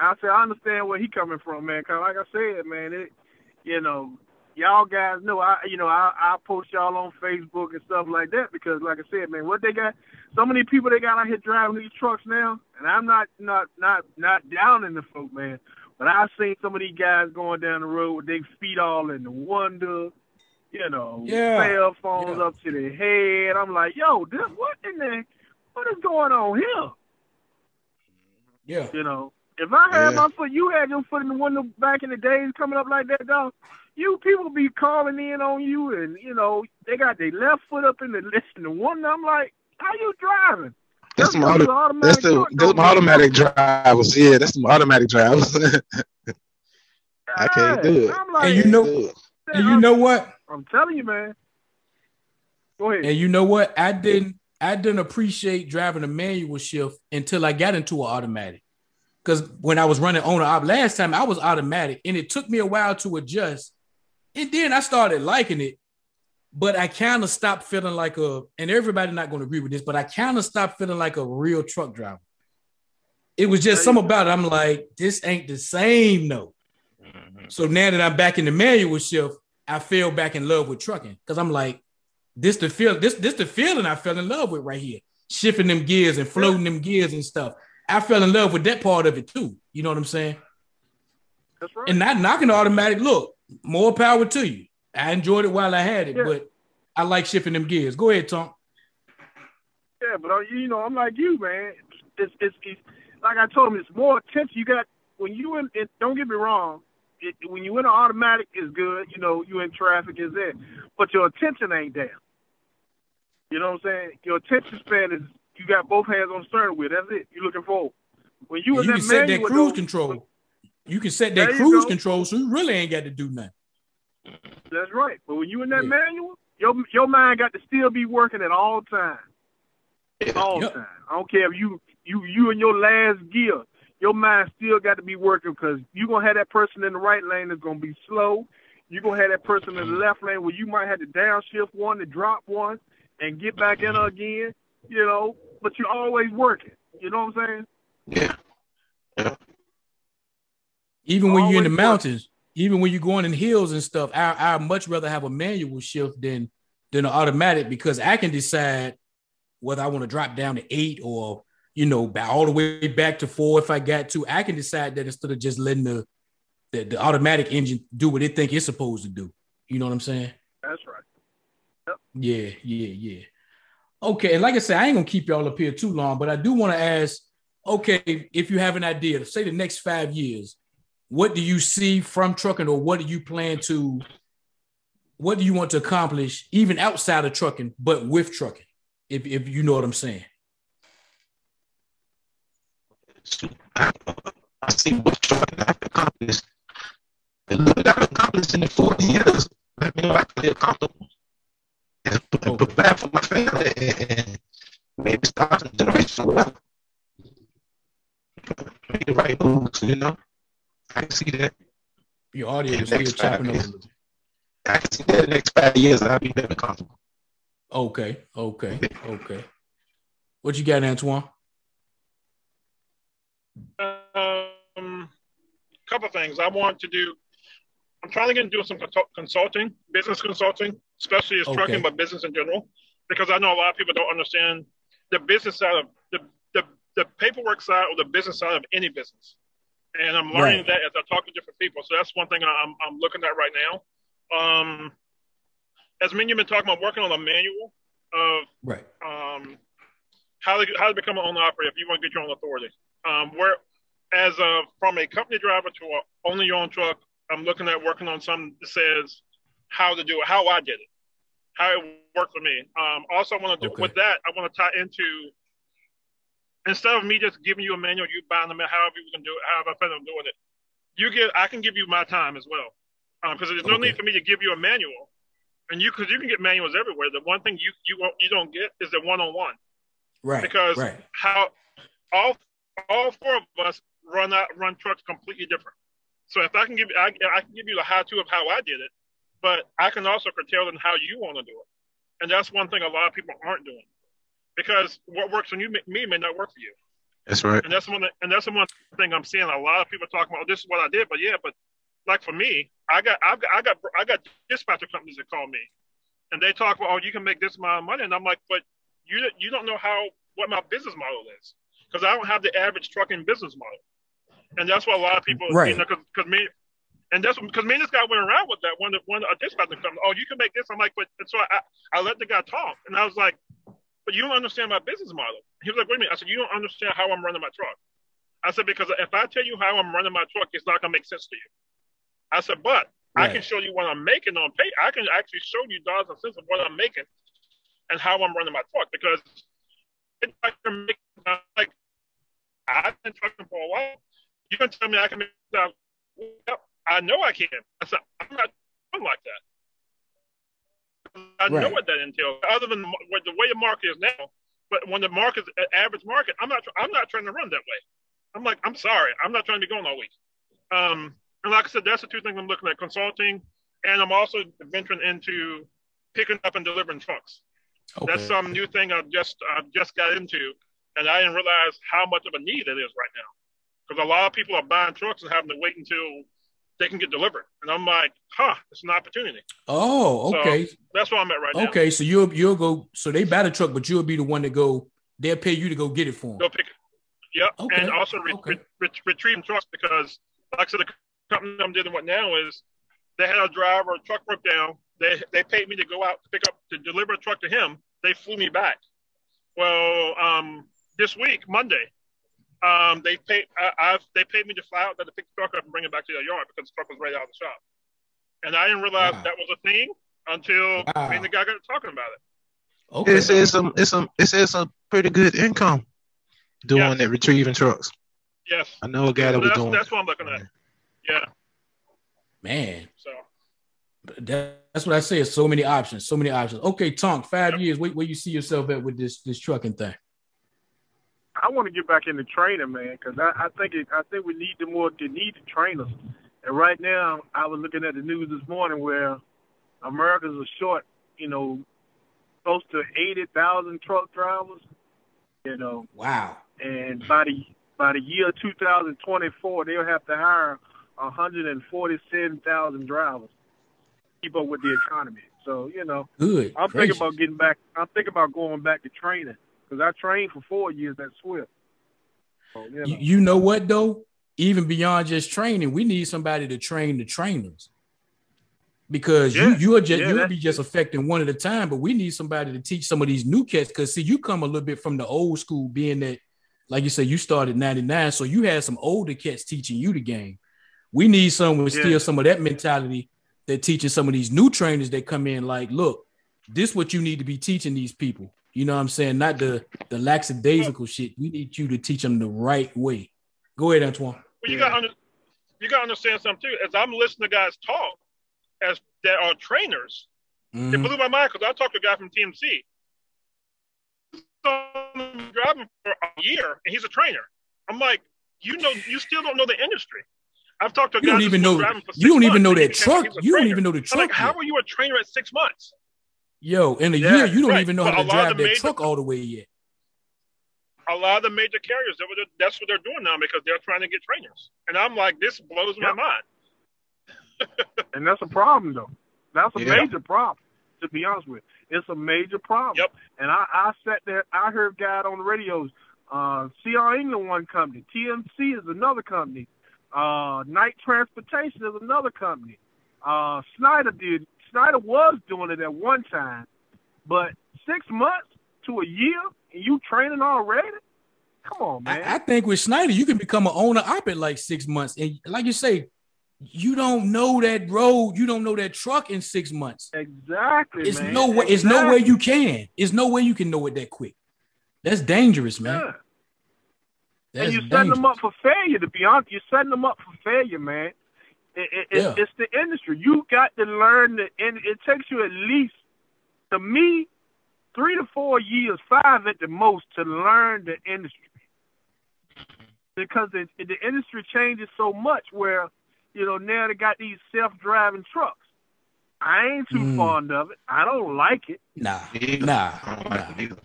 D: I said I understand where he coming from, man. Cause like I said, man, it, you know, y'all guys know I, you know, I, I post y'all on Facebook and stuff like that because, like I said, man, what they got, so many people they got out here driving these trucks now, and I'm not, not, not, not down in the folk, man. But I've seen some of these guys going down the road with their feet all in the wonder, you know,
A: Yeah.
D: cell phones
A: Yeah.
D: up to their head. I'm like, yo, this what in the, what is going on here?
A: Yeah.
D: You know, if I had
B: Yeah.
D: my foot, you had your foot in the window back in the days coming up like that, dog. You people be calling in on you, and you know they got their left foot up in the in the window. I'm like, how you driving?
B: That's some auto,
D: automatic
B: that's the
D: truck,
B: them
D: don't
B: automatic drivers. Yeah, that's some automatic drivers. I can't do it.
D: I'm like,
A: And you know- And you know what?
D: I'm telling you, man. Go ahead.
A: And you know what? I didn't I didn't appreciate driving a manual shift until I got into an automatic. Because when I was running owner op last time, I was automatic, and it took me a while to adjust. And then I started liking it, but I kind of stopped feeling like a. And everybody not going to agree with this, but I kind of stopped feeling like a real truck driver. It was just something about it. I'm like, this ain't the same, though. Mm-hmm. So now that I'm back in the manual shift, I fell back in love with trucking because I'm like, this the feel this this the feeling I fell in love with right here, shifting them gears and floating them gears and stuff. I fell in love with that part of it too. You know what I'm saying?
D: That's right.
A: And not knocking the automatic. Look, more power to you. I enjoyed it while I had it,
D: Yeah.
A: but I like shifting them gears. Go ahead, Tom.
D: Yeah, but uh, you know, I'm like you, man. It's, it's, it's like I told him, it's more attention. You got when you in. It, don't get me wrong. It, when you in an automatic, is good. You know, you in traffic is there, but your attention ain't there. You know what I'm saying? Your attention span is you got both hands on the steering wheel. That's it. You're looking forward. When you,
A: you
D: in
A: can
D: that
A: set that cruise control. You can set that
D: There
A: cruise
D: go.
A: control, so you really ain't got to do nothing.
D: That's right. But when you in that
A: Yeah.
D: manual, your your mind got to still be working at all times. All
A: Yep.
D: time. I don't care if you you you in your last gear. Your mind still got to be working because you're gonna have that person in the right lane that's gonna be slow. You're gonna have that person in the mm-hmm. left lane where you might have to downshift one to drop one and get back in again. You know, but you're always working. You know what I'm saying?
B: Yeah. Yeah.
A: Even when you're in the mountains, even when you're going in hills and stuff, I I much rather have a manual shift than than an automatic because I can decide whether I want to drop down to eight or you know all the way back to four if I got to. I can decide that instead of just letting the the, the automatic engine do what it think it's supposed to do. You know what I'm saying?
D: That's right. Yep.
A: Yeah, yeah, yeah. Okay, and like I said, I ain't gonna keep y'all up here too long, but I do want to ask. Okay, if you have an idea, say the next five years, what do you see from trucking, or what do you plan to? What do you want to accomplish, even outside of trucking, but with trucking? If if you know what I'm saying.
B: I, I see what trucking I've accomplished. And look I've accomplished in the 40 years. Let me know I can feel comfortable. And, and provide for my family and, maybe start some generational wealth. Make the right moves, you know. I can see that.
A: Your audio is still chopping
B: five
A: up.
B: years.
A: little.
B: I can see that in the next five years I'll be living comfortable.
A: Okay, okay, okay. What you got, Antione?
C: Um, couple things. I want to do. I'm trying to get into some consulting, business consulting, especially as
A: Okay.
C: trucking, but business in general, because I know a lot of people don't understand the business side of the the, the paperwork side or the business side of any business. And I'm learning
A: Right.
C: that as I talk to different people. So that's one thing I'm I'm looking at right now. Um, as many you've been talking about working on a manual of
A: Right.
C: um, how to how to become an owner operator if you want to get your own authority. Um, where as a from a company driver to a owning your own truck, I'm looking at working on something that says how to do it, how I did it, how it worked for me. Um, also, I want to do
A: Okay.
C: with that. I want to tie into instead of me just giving you a manual, you buying them, however you can do it, however I plan on doing it. You get, I can give you my time as well, um, because there's no
A: Okay.
C: need for me to give you a manual, and you because you can get manuals everywhere. The one thing you you won't, you don't get is the one on one
A: Right.
C: because
A: right.
C: how all all four of us run out run trucks completely different. So if I can give I, I can give you the how to of how I did it, but I can also curtail them how you want to do it, and that's one thing a lot of people aren't doing because what works for you me may not work for you,
B: That's right.
C: and that's one and that's the one thing I'm seeing a lot of people talking about. Oh, this is what I did, but yeah, but like for me, I got I've got I got I got dispatcher companies that call me, and they talk about oh you can make this amount of money, and I'm like, but you you don't know how what my business model is because I don't have the average trucking business model, and that's what a lot of people
A: Right.
C: you know because me. And that's because me and this guy went around with that one. One a dispatcher company. Oh, you can make this. I'm like, but and so I, I let the guy talk, and I was like, but you don't understand my business model. He was like, wait a minute. I said, you don't understand how I'm running my truck. I said, because if I tell you how I'm running my truck, it's not going to make sense to you. I said, but I can show you what I'm making on pay. I can actually show you dollars and cents of what I'm making and how I'm running my truck because it's like, I'm making- I'm like I've been trucking for a while. You can tell me I can make that. I know I can. I said, I'm not like that. I know what that entails. Other than the, what the way the market is now, but when the market is average market, I'm not. I'm not trying to run that way. I'm like, I'm sorry, I'm not trying to be going all week. Um, and like I said, that's the two things I'm looking at: consulting, and I'm also venturing into picking up and delivering trucks.
A: Okay.
C: That's some new thing I just I just got into, and I didn't realize how much of a need it is right now. Because a lot of people are buying trucks and having to wait until they can get delivered, and I'm like, huh, it's an opportunity.
A: Oh,
C: So,
A: okay.
C: That's where I'm at right now.
A: Okay, so you'll you'll go. So they buy the truck, but you'll be the one to go. They'll pay you to go get it for them.
C: Go pick it. Yep,
A: Okay,
C: and also re-
A: okay.
C: re- re- retrieving trucks because, like I said, the company I'm dealing with now is they had a driver, a truck broke down. They they paid me to go out to pick up to deliver a truck to him. They flew me back. Well, um, this week Monday, um, they paid I, I've they paid me to fly out there to pick the truck up and bring it back to their yard because the truck was right out of the shop. And I didn't realize
A: Wow.
C: that was a thing until
A: Wow.
C: me and the guy got to talking about it.
A: Okay.
B: It says some it's some it says some pretty good income doing
C: Yes.
B: that retrieving trucks.
C: Yes.
B: I know a guy that
C: So
B: was
C: that's,
B: doing.
C: that's what I'm looking at. Yeah.
A: Man,
C: So
A: that's what I say. Is so many options, so many options. Okay, Tonk, five years. Where, where you see yourself at with this this trucking thing?
D: I want to get back into training, man, because I, I think it, I think we need the more the need to train us. And right now, I was looking at the news this morning where America's a short, you know, close to eighty thousand truck drivers. You know,
A: Wow.
D: and by the by the year 2024, they'll have to hire 147,000 drivers to keep up with the economy. So you know,
A: Good.
D: I'm
A: gracious.
D: thinking about getting back. I'm thinking about going back to training because I trained for four years at Swift. So, you know.
A: You, you know what though? Even beyond just training, we need somebody to train the trainers. Because
D: Yeah,
A: you you're just
D: yeah,
A: you'll be just affecting one at a time, but we need somebody to teach some of these new cats. Because see, you come a little bit from the old school, being that, like you said, you started 99, so you had some older cats teaching you the game. We need someone with
D: Yeah.
A: still some of that mentality that teaching some of these new trainers that come in, like, look, this what you need to be teaching these people. You know what I'm saying? Not the the lackadaisical shit. We need you to teach them the right way. Go ahead, Antione.
C: Well, you
D: Yeah.
C: got under, you got to understand something too. As I'm listening to guys talk, as that are trainers, it
A: Mhm.
C: blew my mind because I talked to a guy from TMC. Driving for a year, and he's a trainer. I'm like, you know, you still don't know the industry. I've talked to a
A: You
C: guy
A: don't even know. You don't even know that truck. You don't even know the
C: I'm
A: truck.
C: like, how are you a trainer at six months?
A: Yo, in a
D: Yeah,
A: year, you don't
C: right.
A: even know
C: But
A: how to drive
C: of the
A: that
C: major-
A: truck all the way yet.
C: A lot of the major carriers, that's what they're doing now because they're trying to get trainers. And I'm like, this blows my mind.
D: and that's a problem though. That's a
B: Yeah.
D: major problem. To be honest with you, it's a major problem.
C: Yep.
D: And I, I sat there. I heard guys on the radios. Uh, CR England one company. TMC is another company. Uh, Knight Transportation is another company. Uh, Schneider did. Schneider was doing it at one time, but six months to a year, and you training already? Come on, man.
A: I, I think with Schneider, you can become an owner op in like six months, and like you say, you don't know that road, you don't know that truck in six months.
D: exactly.
A: It's
D: man.
A: no way. It's no way you can. It's no way you can know it that quick. That's dangerous, man.
D: Yeah.
A: That's
D: and you're setting them up for failure. To be honest, you're setting them up for failure, man. It, it,
A: Yeah.
D: it's, it's the industry. You got to learn the. And it takes you at least, to me, three to four years, five at the most, to learn the industry. Because it, the industry changes so much. Where, you know, now they got these self-driving trucks. I ain't too
A: Mm.
D: fond of it. I don't like it.
A: Nah, nah, nah.
B: like it either.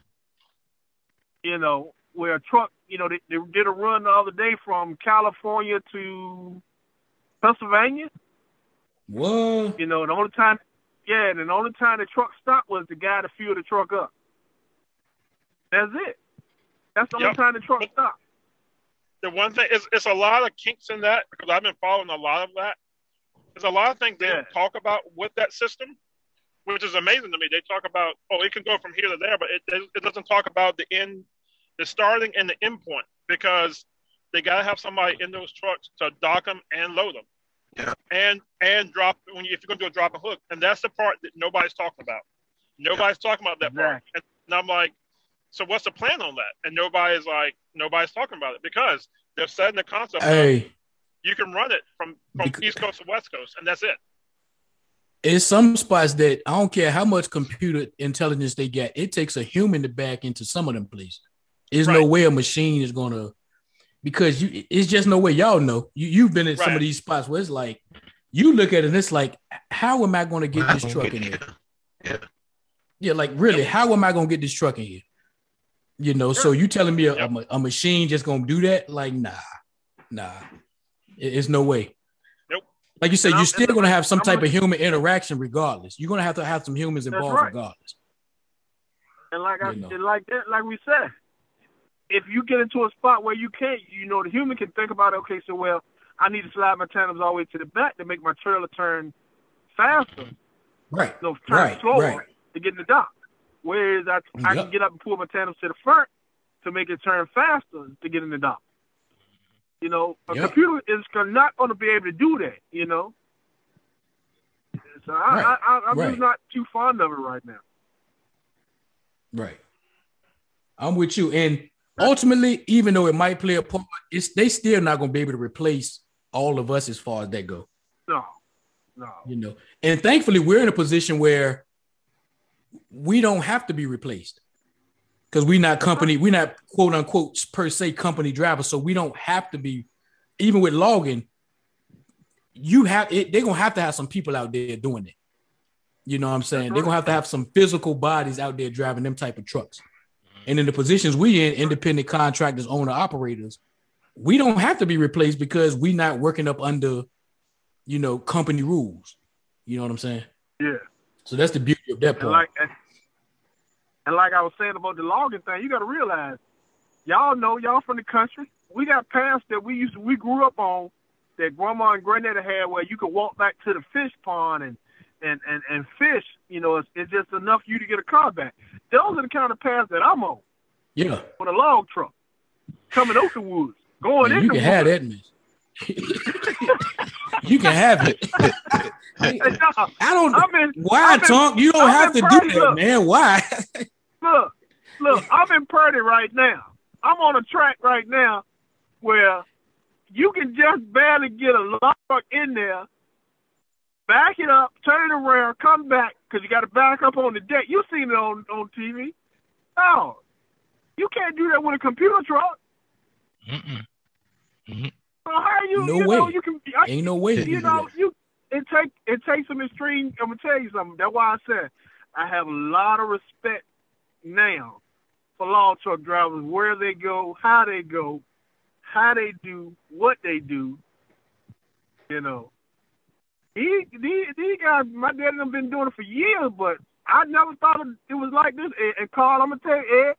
D: you know, where a truck, you know, they, they did a run the other day from California to Pennsylvania.
A: What?
D: You know, the only time, yeah, and the only time the truck stopped was the guy to fuel the truck up. That's it. That's the only time the truck stopped.
C: the one thing is it's a lot of kinks in that because I've been following a lot of that. There's a lot of things they
D: Yeah.
C: don't talk about with that system, which is amazing to me. They talk about oh, it can go from here to there, but it it doesn't talk about the end, the starting and the end point because they gotta have somebody in those trucks to dock them and load them,
B: Yeah.
C: and and drop when you, if you're gonna do a drop and hook, and that's the part that nobody's talking about. Nobody's talking about that part, and, and I'm like, so what's the plan on that? And nobody's like, nobody's talking about it because they're setting the concept.
A: Hey,
C: you can run it from from
A: Bec-
C: East Coast to West Coast, and that's it.
A: it's some spots that I don't care how much computer intelligence they get. It takes a human to back into some of them places. There's no way a machine is gonna because you it's just no way y'all know. You you've been in some of these spots where it's like you look at it and it's like, how am I gonna get this truck in here? Yeah, like really, how am I gonna get this truck in here? You know, so you telling me a, a
C: Yep.
A: ma- a machine just gonna do that? Like, nah, nah, It- it's no way.
C: Nope.
A: Like you said,
D: And
A: you're
D: I'm-
A: still gonna have some
D: I'm
A: type
D: gonna-
A: of human interaction regardless. You're gonna have to have some humans involved
D: right.
A: regardless.
D: And like I,
A: You know.
D: and like that, like we said, if you get into a spot where you can't, you know, the human can think about, okay, so well, I need to slide my tandems all the way to the back to make my trailer turn faster,
A: Right.
D: no, turn
A: Right,
D: slower
A: right.
D: to get in the dock. Whereas I, I can get up and pull my tandems to the front to make it turn faster to get in the dock. You know, a
A: Yep.
D: computer is not going to be able to do that. You know. So I,
A: Right,
D: I, I, I'm
A: right.
D: just not too fond of it right now.
A: Right. I'm with you. And ultimately, even though it might play a part, it's they still not gonna be able to replace all of us as far as that go.
D: No, no.
A: You know, and thankfully we're in a position where we don't have to be replaced because we're not company, we're not quote unquote per se company drivers, so we don't have to be. Even with logging, you have it, they're gonna have to have some people out there doing it. You know what I'm saying? They're gonna have to have some physical bodies out there driving them type of trucks. And in the positions we in, independent contractors, owner operators, we don't have to be replaced because we're not working up under, you know, company rules. You know what I'm saying?
D: Yeah.
A: So that's the beauty of that
D: And
A: part.
D: like, and like I was saying about the logging thing, you got to realize, y'all know y'all from the country. We got paths that we used to, we grew up on that grandma and granddaddy had where you could walk back to the fish pond and and and, and fish. You know, it's, it's just enough for you to get a car back. Those are the kind of paths that I'm on
A: yeah.
D: with a log truck coming out the woods, going
A: Man,
D: in
A: you can have
D: woods.
A: that, man. you can have it.
D: No,
A: I don't.
D: In,
A: why,
D: I'm
A: Tonk? You don't
D: I'm
A: have to do that, man. Why?
D: look, look, I'm in Purdy right now. I'm on a track right now where you can just barely get a log truck in there, back it up, turn it around, come back, because you got to back up on the deck. You've seen it on, on TV. Oh, you can't do that with a computer truck.
B: Mm-mm. Mm-hmm.
D: So how you,
A: No
D: you
A: way.
D: know, you can, I,
A: Ain't no way. to
D: you know, you it take it takes some extreme. I'm gonna tell you something. That's why I said I have a lot of respect now for log truck drivers, where they go, how they go, how they do, what they do. You know, these these, these guys, my dad and them been doing it for years, but I never thought it was like this. And, and Karl, I'm gonna tell you,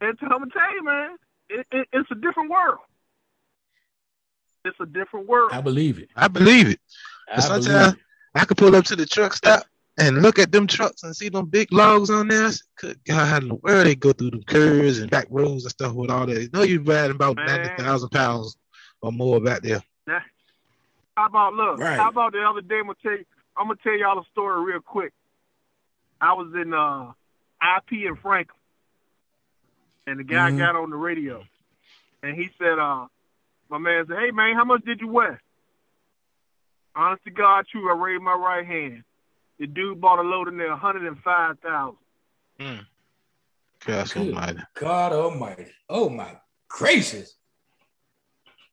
D: Ed, and I'm gonna tell you, man, it, it, it's a different world. It's a different world.
A: I believe it.
B: I believe it.
A: I believe
B: sometimes
A: it.
B: I could pull up to the truck stop and look at them trucks and see them big logs on there. I said, Good God, how in the world they go through the curves and back roads and stuff with all that? You know you're riding about
D: Man.
B: ninety thousand pounds or more back there.
D: How about look?
A: Right.
D: How about the other day? I'm gonna tell you. I'm gonna tell y'all a story real quick. I was in uh, IP in Franklin, and the guy
A: Mhm.
D: got on the radio, and he said, uh, "My man said, hey man, how much did you weigh?" Honest to God, true. I raised my right hand. The dude bought a load in there, 105,000.
B: Mm. Gosh
A: Good.
B: almighty.
A: God Almighty. Oh my gracious,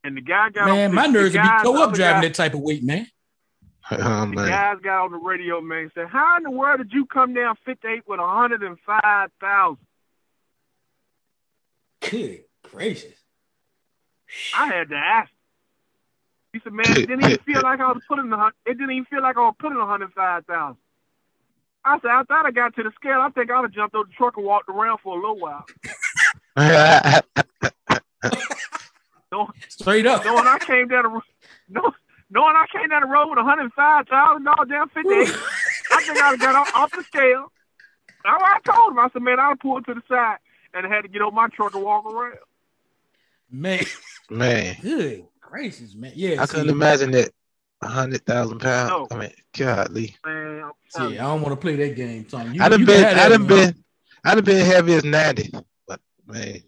D: And the guy got
A: man,
D: on,
A: my
D: the,
A: nerves
D: the
A: would be
D: guys-
A: toe up driving
D: guy-
A: that type of weight, man.
B: Oh,
D: The
B: man.
D: guys got on the radio, man, and said, "How in the world did you come down 58 with 105,000?"
A: Good gracious.
D: I had to ask. He said, "Man, it didn't even feel like I was putting the. hun- It didn't even feel like I was putting a hundred five thousand. I said, I thought I got to the scale. I think I'd have jumped out the truck and walked around for a little while.
A: Straight up.
D: Knowing I came down the ro- no, knowing I came down the road with hundred five thousand dollars down fifty eight. I think I'd got off, off the scale. That's what I told him. I said, man, I'll pull it to the side and I had to get on my truck and walk around.
A: man,
B: man,
A: good gracious, man. Yeah,
B: I
A: see,
B: couldn't imagine that. Hundred thousand pounds.
D: No.
B: I mean, godly.
D: Man, I'm
A: see, I don't want to play that game, Tom. You,
B: I'd have been,
A: can have that,
B: I'd have been, I'd have been heavy as ninety. But man,
D: I'm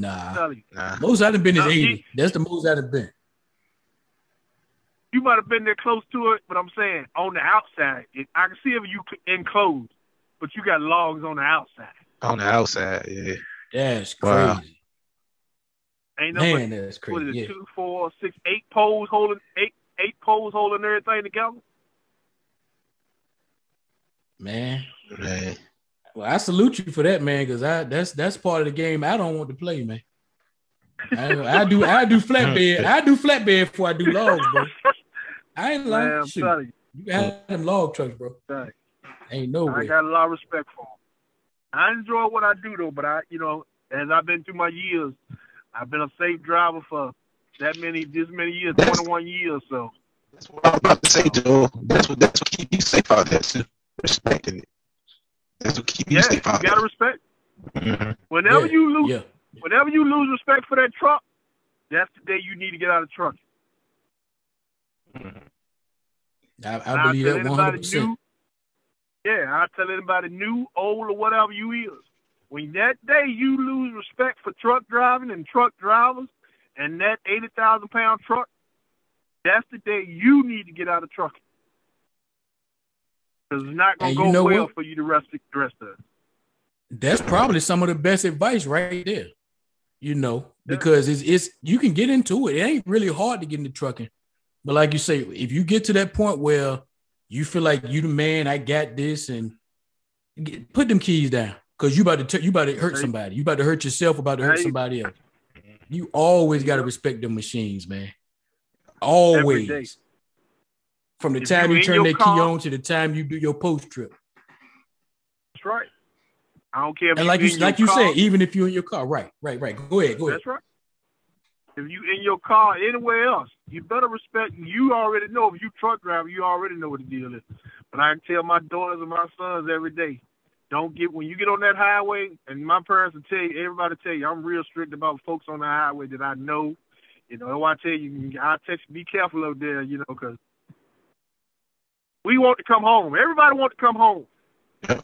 A: Nah,
B: nah.
A: most I'd have been is
D: No, he-
A: eighty. That's the most I'd have been.
D: you might have been there close to it, but I'm saying on the outside, it, I can see if you enclosed, but you got logs on the outside.
B: On the outside, yeah.
A: That's crazy,
B: Wow.
D: Ain't no
A: man. That's
D: what is
A: crazy.
D: it,
A: Yeah.
D: two, four, six, eight poles holding eight eight poles holding everything together.
A: Man,
B: Man.
A: Well, I salute you for that, man, because I that's that's part of the game I don't want to play, man. I, I do I do flatbed I do flatbed before I do logs, bro. I ain't
D: Man,
A: lying.
D: I'm
A: Shoot,
D: you,
A: you can have them log trucks, bro.
D: telling.
A: Ain't no
D: I
A: way.
D: got a lot of respect for them. I enjoy what I do though, but I, you know, as I've been through my years, I've been a safe driver for that many, this many years,
B: That's-
D: 21 years. So
B: That's what I was about to say, Joe. That's what that's what keeps you safe out there, too. Respecting it. That's what keep you
D: yeah,
B: safe
D: you gotta
B: there.
D: respect.
B: Mhm.
D: Whenever
A: Yeah,
D: you lose,
A: Yeah,
D: whenever you lose respect for that truck, that's the day you need to get out of the truck.
B: Mhm.
A: I, I believe
D: tell
A: that
D: anybody
A: hundred percent.
D: new- Yeah, I tell anybody new, old, or whatever you is. when that day you lose respect for truck driving and truck drivers and that 80,000 pound truck, that's the day you need to get out of trucking. Because it's not going to go well what? for you the rest, of, the rest of.
A: That's probably some of the best advice right there. You know, because it's it's you can get into it. It ain't really hard to get into trucking. But like you say, if you get to that point where you feel like you the man, I got this, and get, put them keys down because you about to t- you about to hurt somebody. You about to hurt yourself. About to hurt somebody else. You always got to respect the machines, man. Always. From the if time you, you turn that car, key on to the time you do your post trip.
D: That's right. I don't care.
A: and like you like you said, even if you're in your car, right, right, right. Go ahead, go
D: ahead. That's right. If you in your car anywhere else, you better respect. You already know if you truck driver, you already know what the deal is. But I tell my daughters and my sons every day, don't get when you get on that highway. And my parents will tell you, everybody tell you, I'm real strict about folks on the highway that I know. You know, I tell you, I text, be careful out there, you know, because we want to come home. Everybody want to come home. Yeah.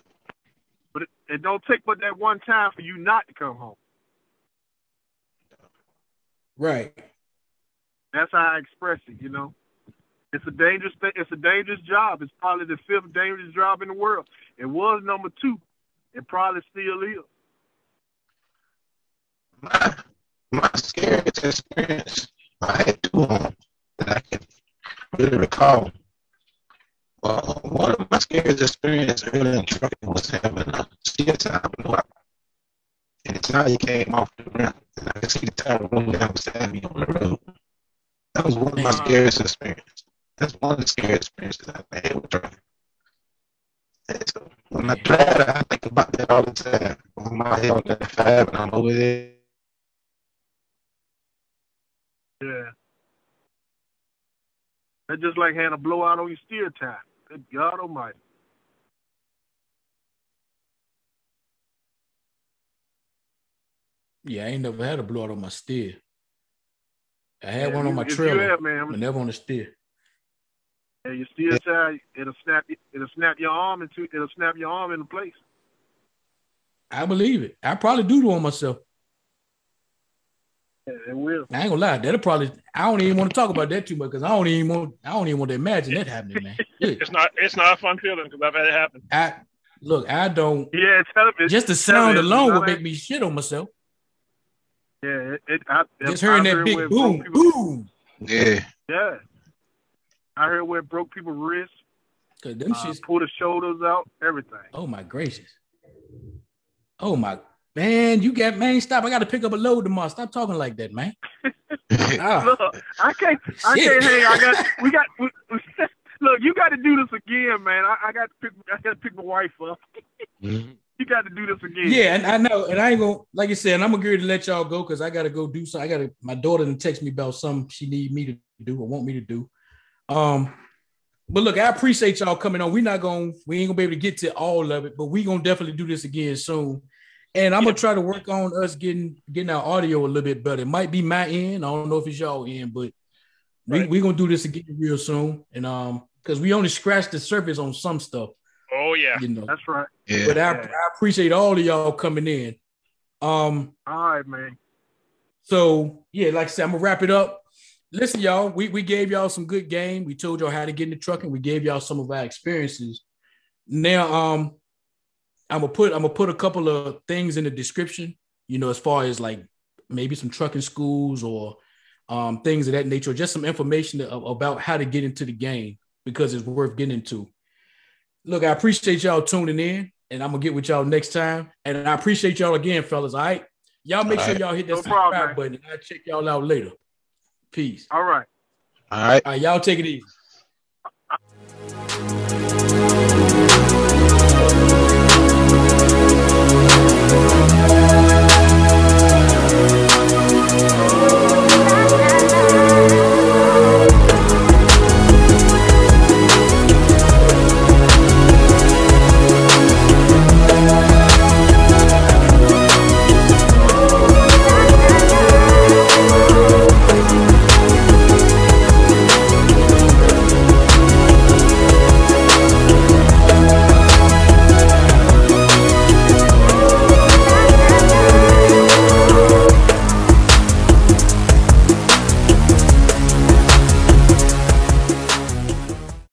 D: But it, it don't take but that one time for you not to come home.
A: Right.
D: That's how I express it, you know. It's a dangerous thing. It's a dangerous job. It's probably the fifth dangerous job in the world. It was number two. It probably still is.
B: My, my scariest experience, I had two of them that I can really recall. Well, one of my scariest experiences early in trucking was having a time blowout. And the tire came off the ground, and I could see the tire rolling down beside me on the road. That was one of my scariest experiences. That's one of the scariest experiences I've had with. And so when I drive, I think about that all the time. I'm out here on that five and I'm over there.
D: Yeah. That's just like having a blowout on your steer tire. Good God Almighty.
A: Yeah, I ain't never had a blowout on my steer. I had yeah, one on my trailer, have, man, but never on the steer.
D: Yeah, your steer tire, it'll snap, it'll snap your arm into, it'll snap your arm into place.
A: I believe it. I probably do it on myself.
D: Yeah, it will. I
A: ain't gonna lie. That'll probably. I don't even want to talk about that too much because I don't even want. I don't even want to imagine that happening, man.
C: it's not. It's not a fun feeling because I've had it happen.
A: I look. I don't.
D: Yeah, tell me.
A: Just the sound alone would make me shit on myself.
D: Yeah, it. it I,
A: just hearing that big boom, boom.
B: Yeah.
D: Yeah. I heard where it broke people's wrists.
A: Cause them uh, shits
D: pull the shoulders out, everything.
A: Oh my gracious. Oh my man, you got man, stop. I gotta pick up a load tomorrow. Stop talking like that, man.
D: ah. Look, I can't I can't hang. I got we got we, look, you gotta do this again, man. I, I got to pick I gotta pick my wife up. mm-hmm. You got to do this again.
A: Yeah, and I know, and I ain't gonna like you said, I'm agreed to let y'all go because I gotta go do something. I gotta my daughter to text me about something she need me to do or want me to do. Um, but look, I appreciate y'all coming on. We're not going, to we ain't gonna be able to get to all of it, but we gonna definitely do this again soon. And I'm gonna try to work on us getting getting our audio a little bit better. It might be my end. I don't know if it's y'all end, but we we gonna do this again real soon. And um, because we only scratched the surface on some stuff.
C: Oh yeah,
D: you know that's right.
A: Yeah. But I, I appreciate all of y'all coming in. Um,
D: all right, man.
A: So yeah, like I said, I'm gonna wrap it up. Listen, y'all, we, we gave y'all some good game. We told y'all how to get in the truck and we gave y'all some of our experiences. Now, um, I'm gonna put I'm gonna put a couple of things in the description, you know, as far as like maybe some trucking schools or um, things of that nature, just some information about how to get into the game because it's worth getting into. Look, I appreciate y'all tuning in, and I'm gonna get with y'all next time. And I appreciate y'all again, fellas. All right, y'all make all sure right. y'all hit that no subscribe button. I'll check y'all out later. Peace.
D: All right.
B: All right.
A: All right. Y'all take it easy.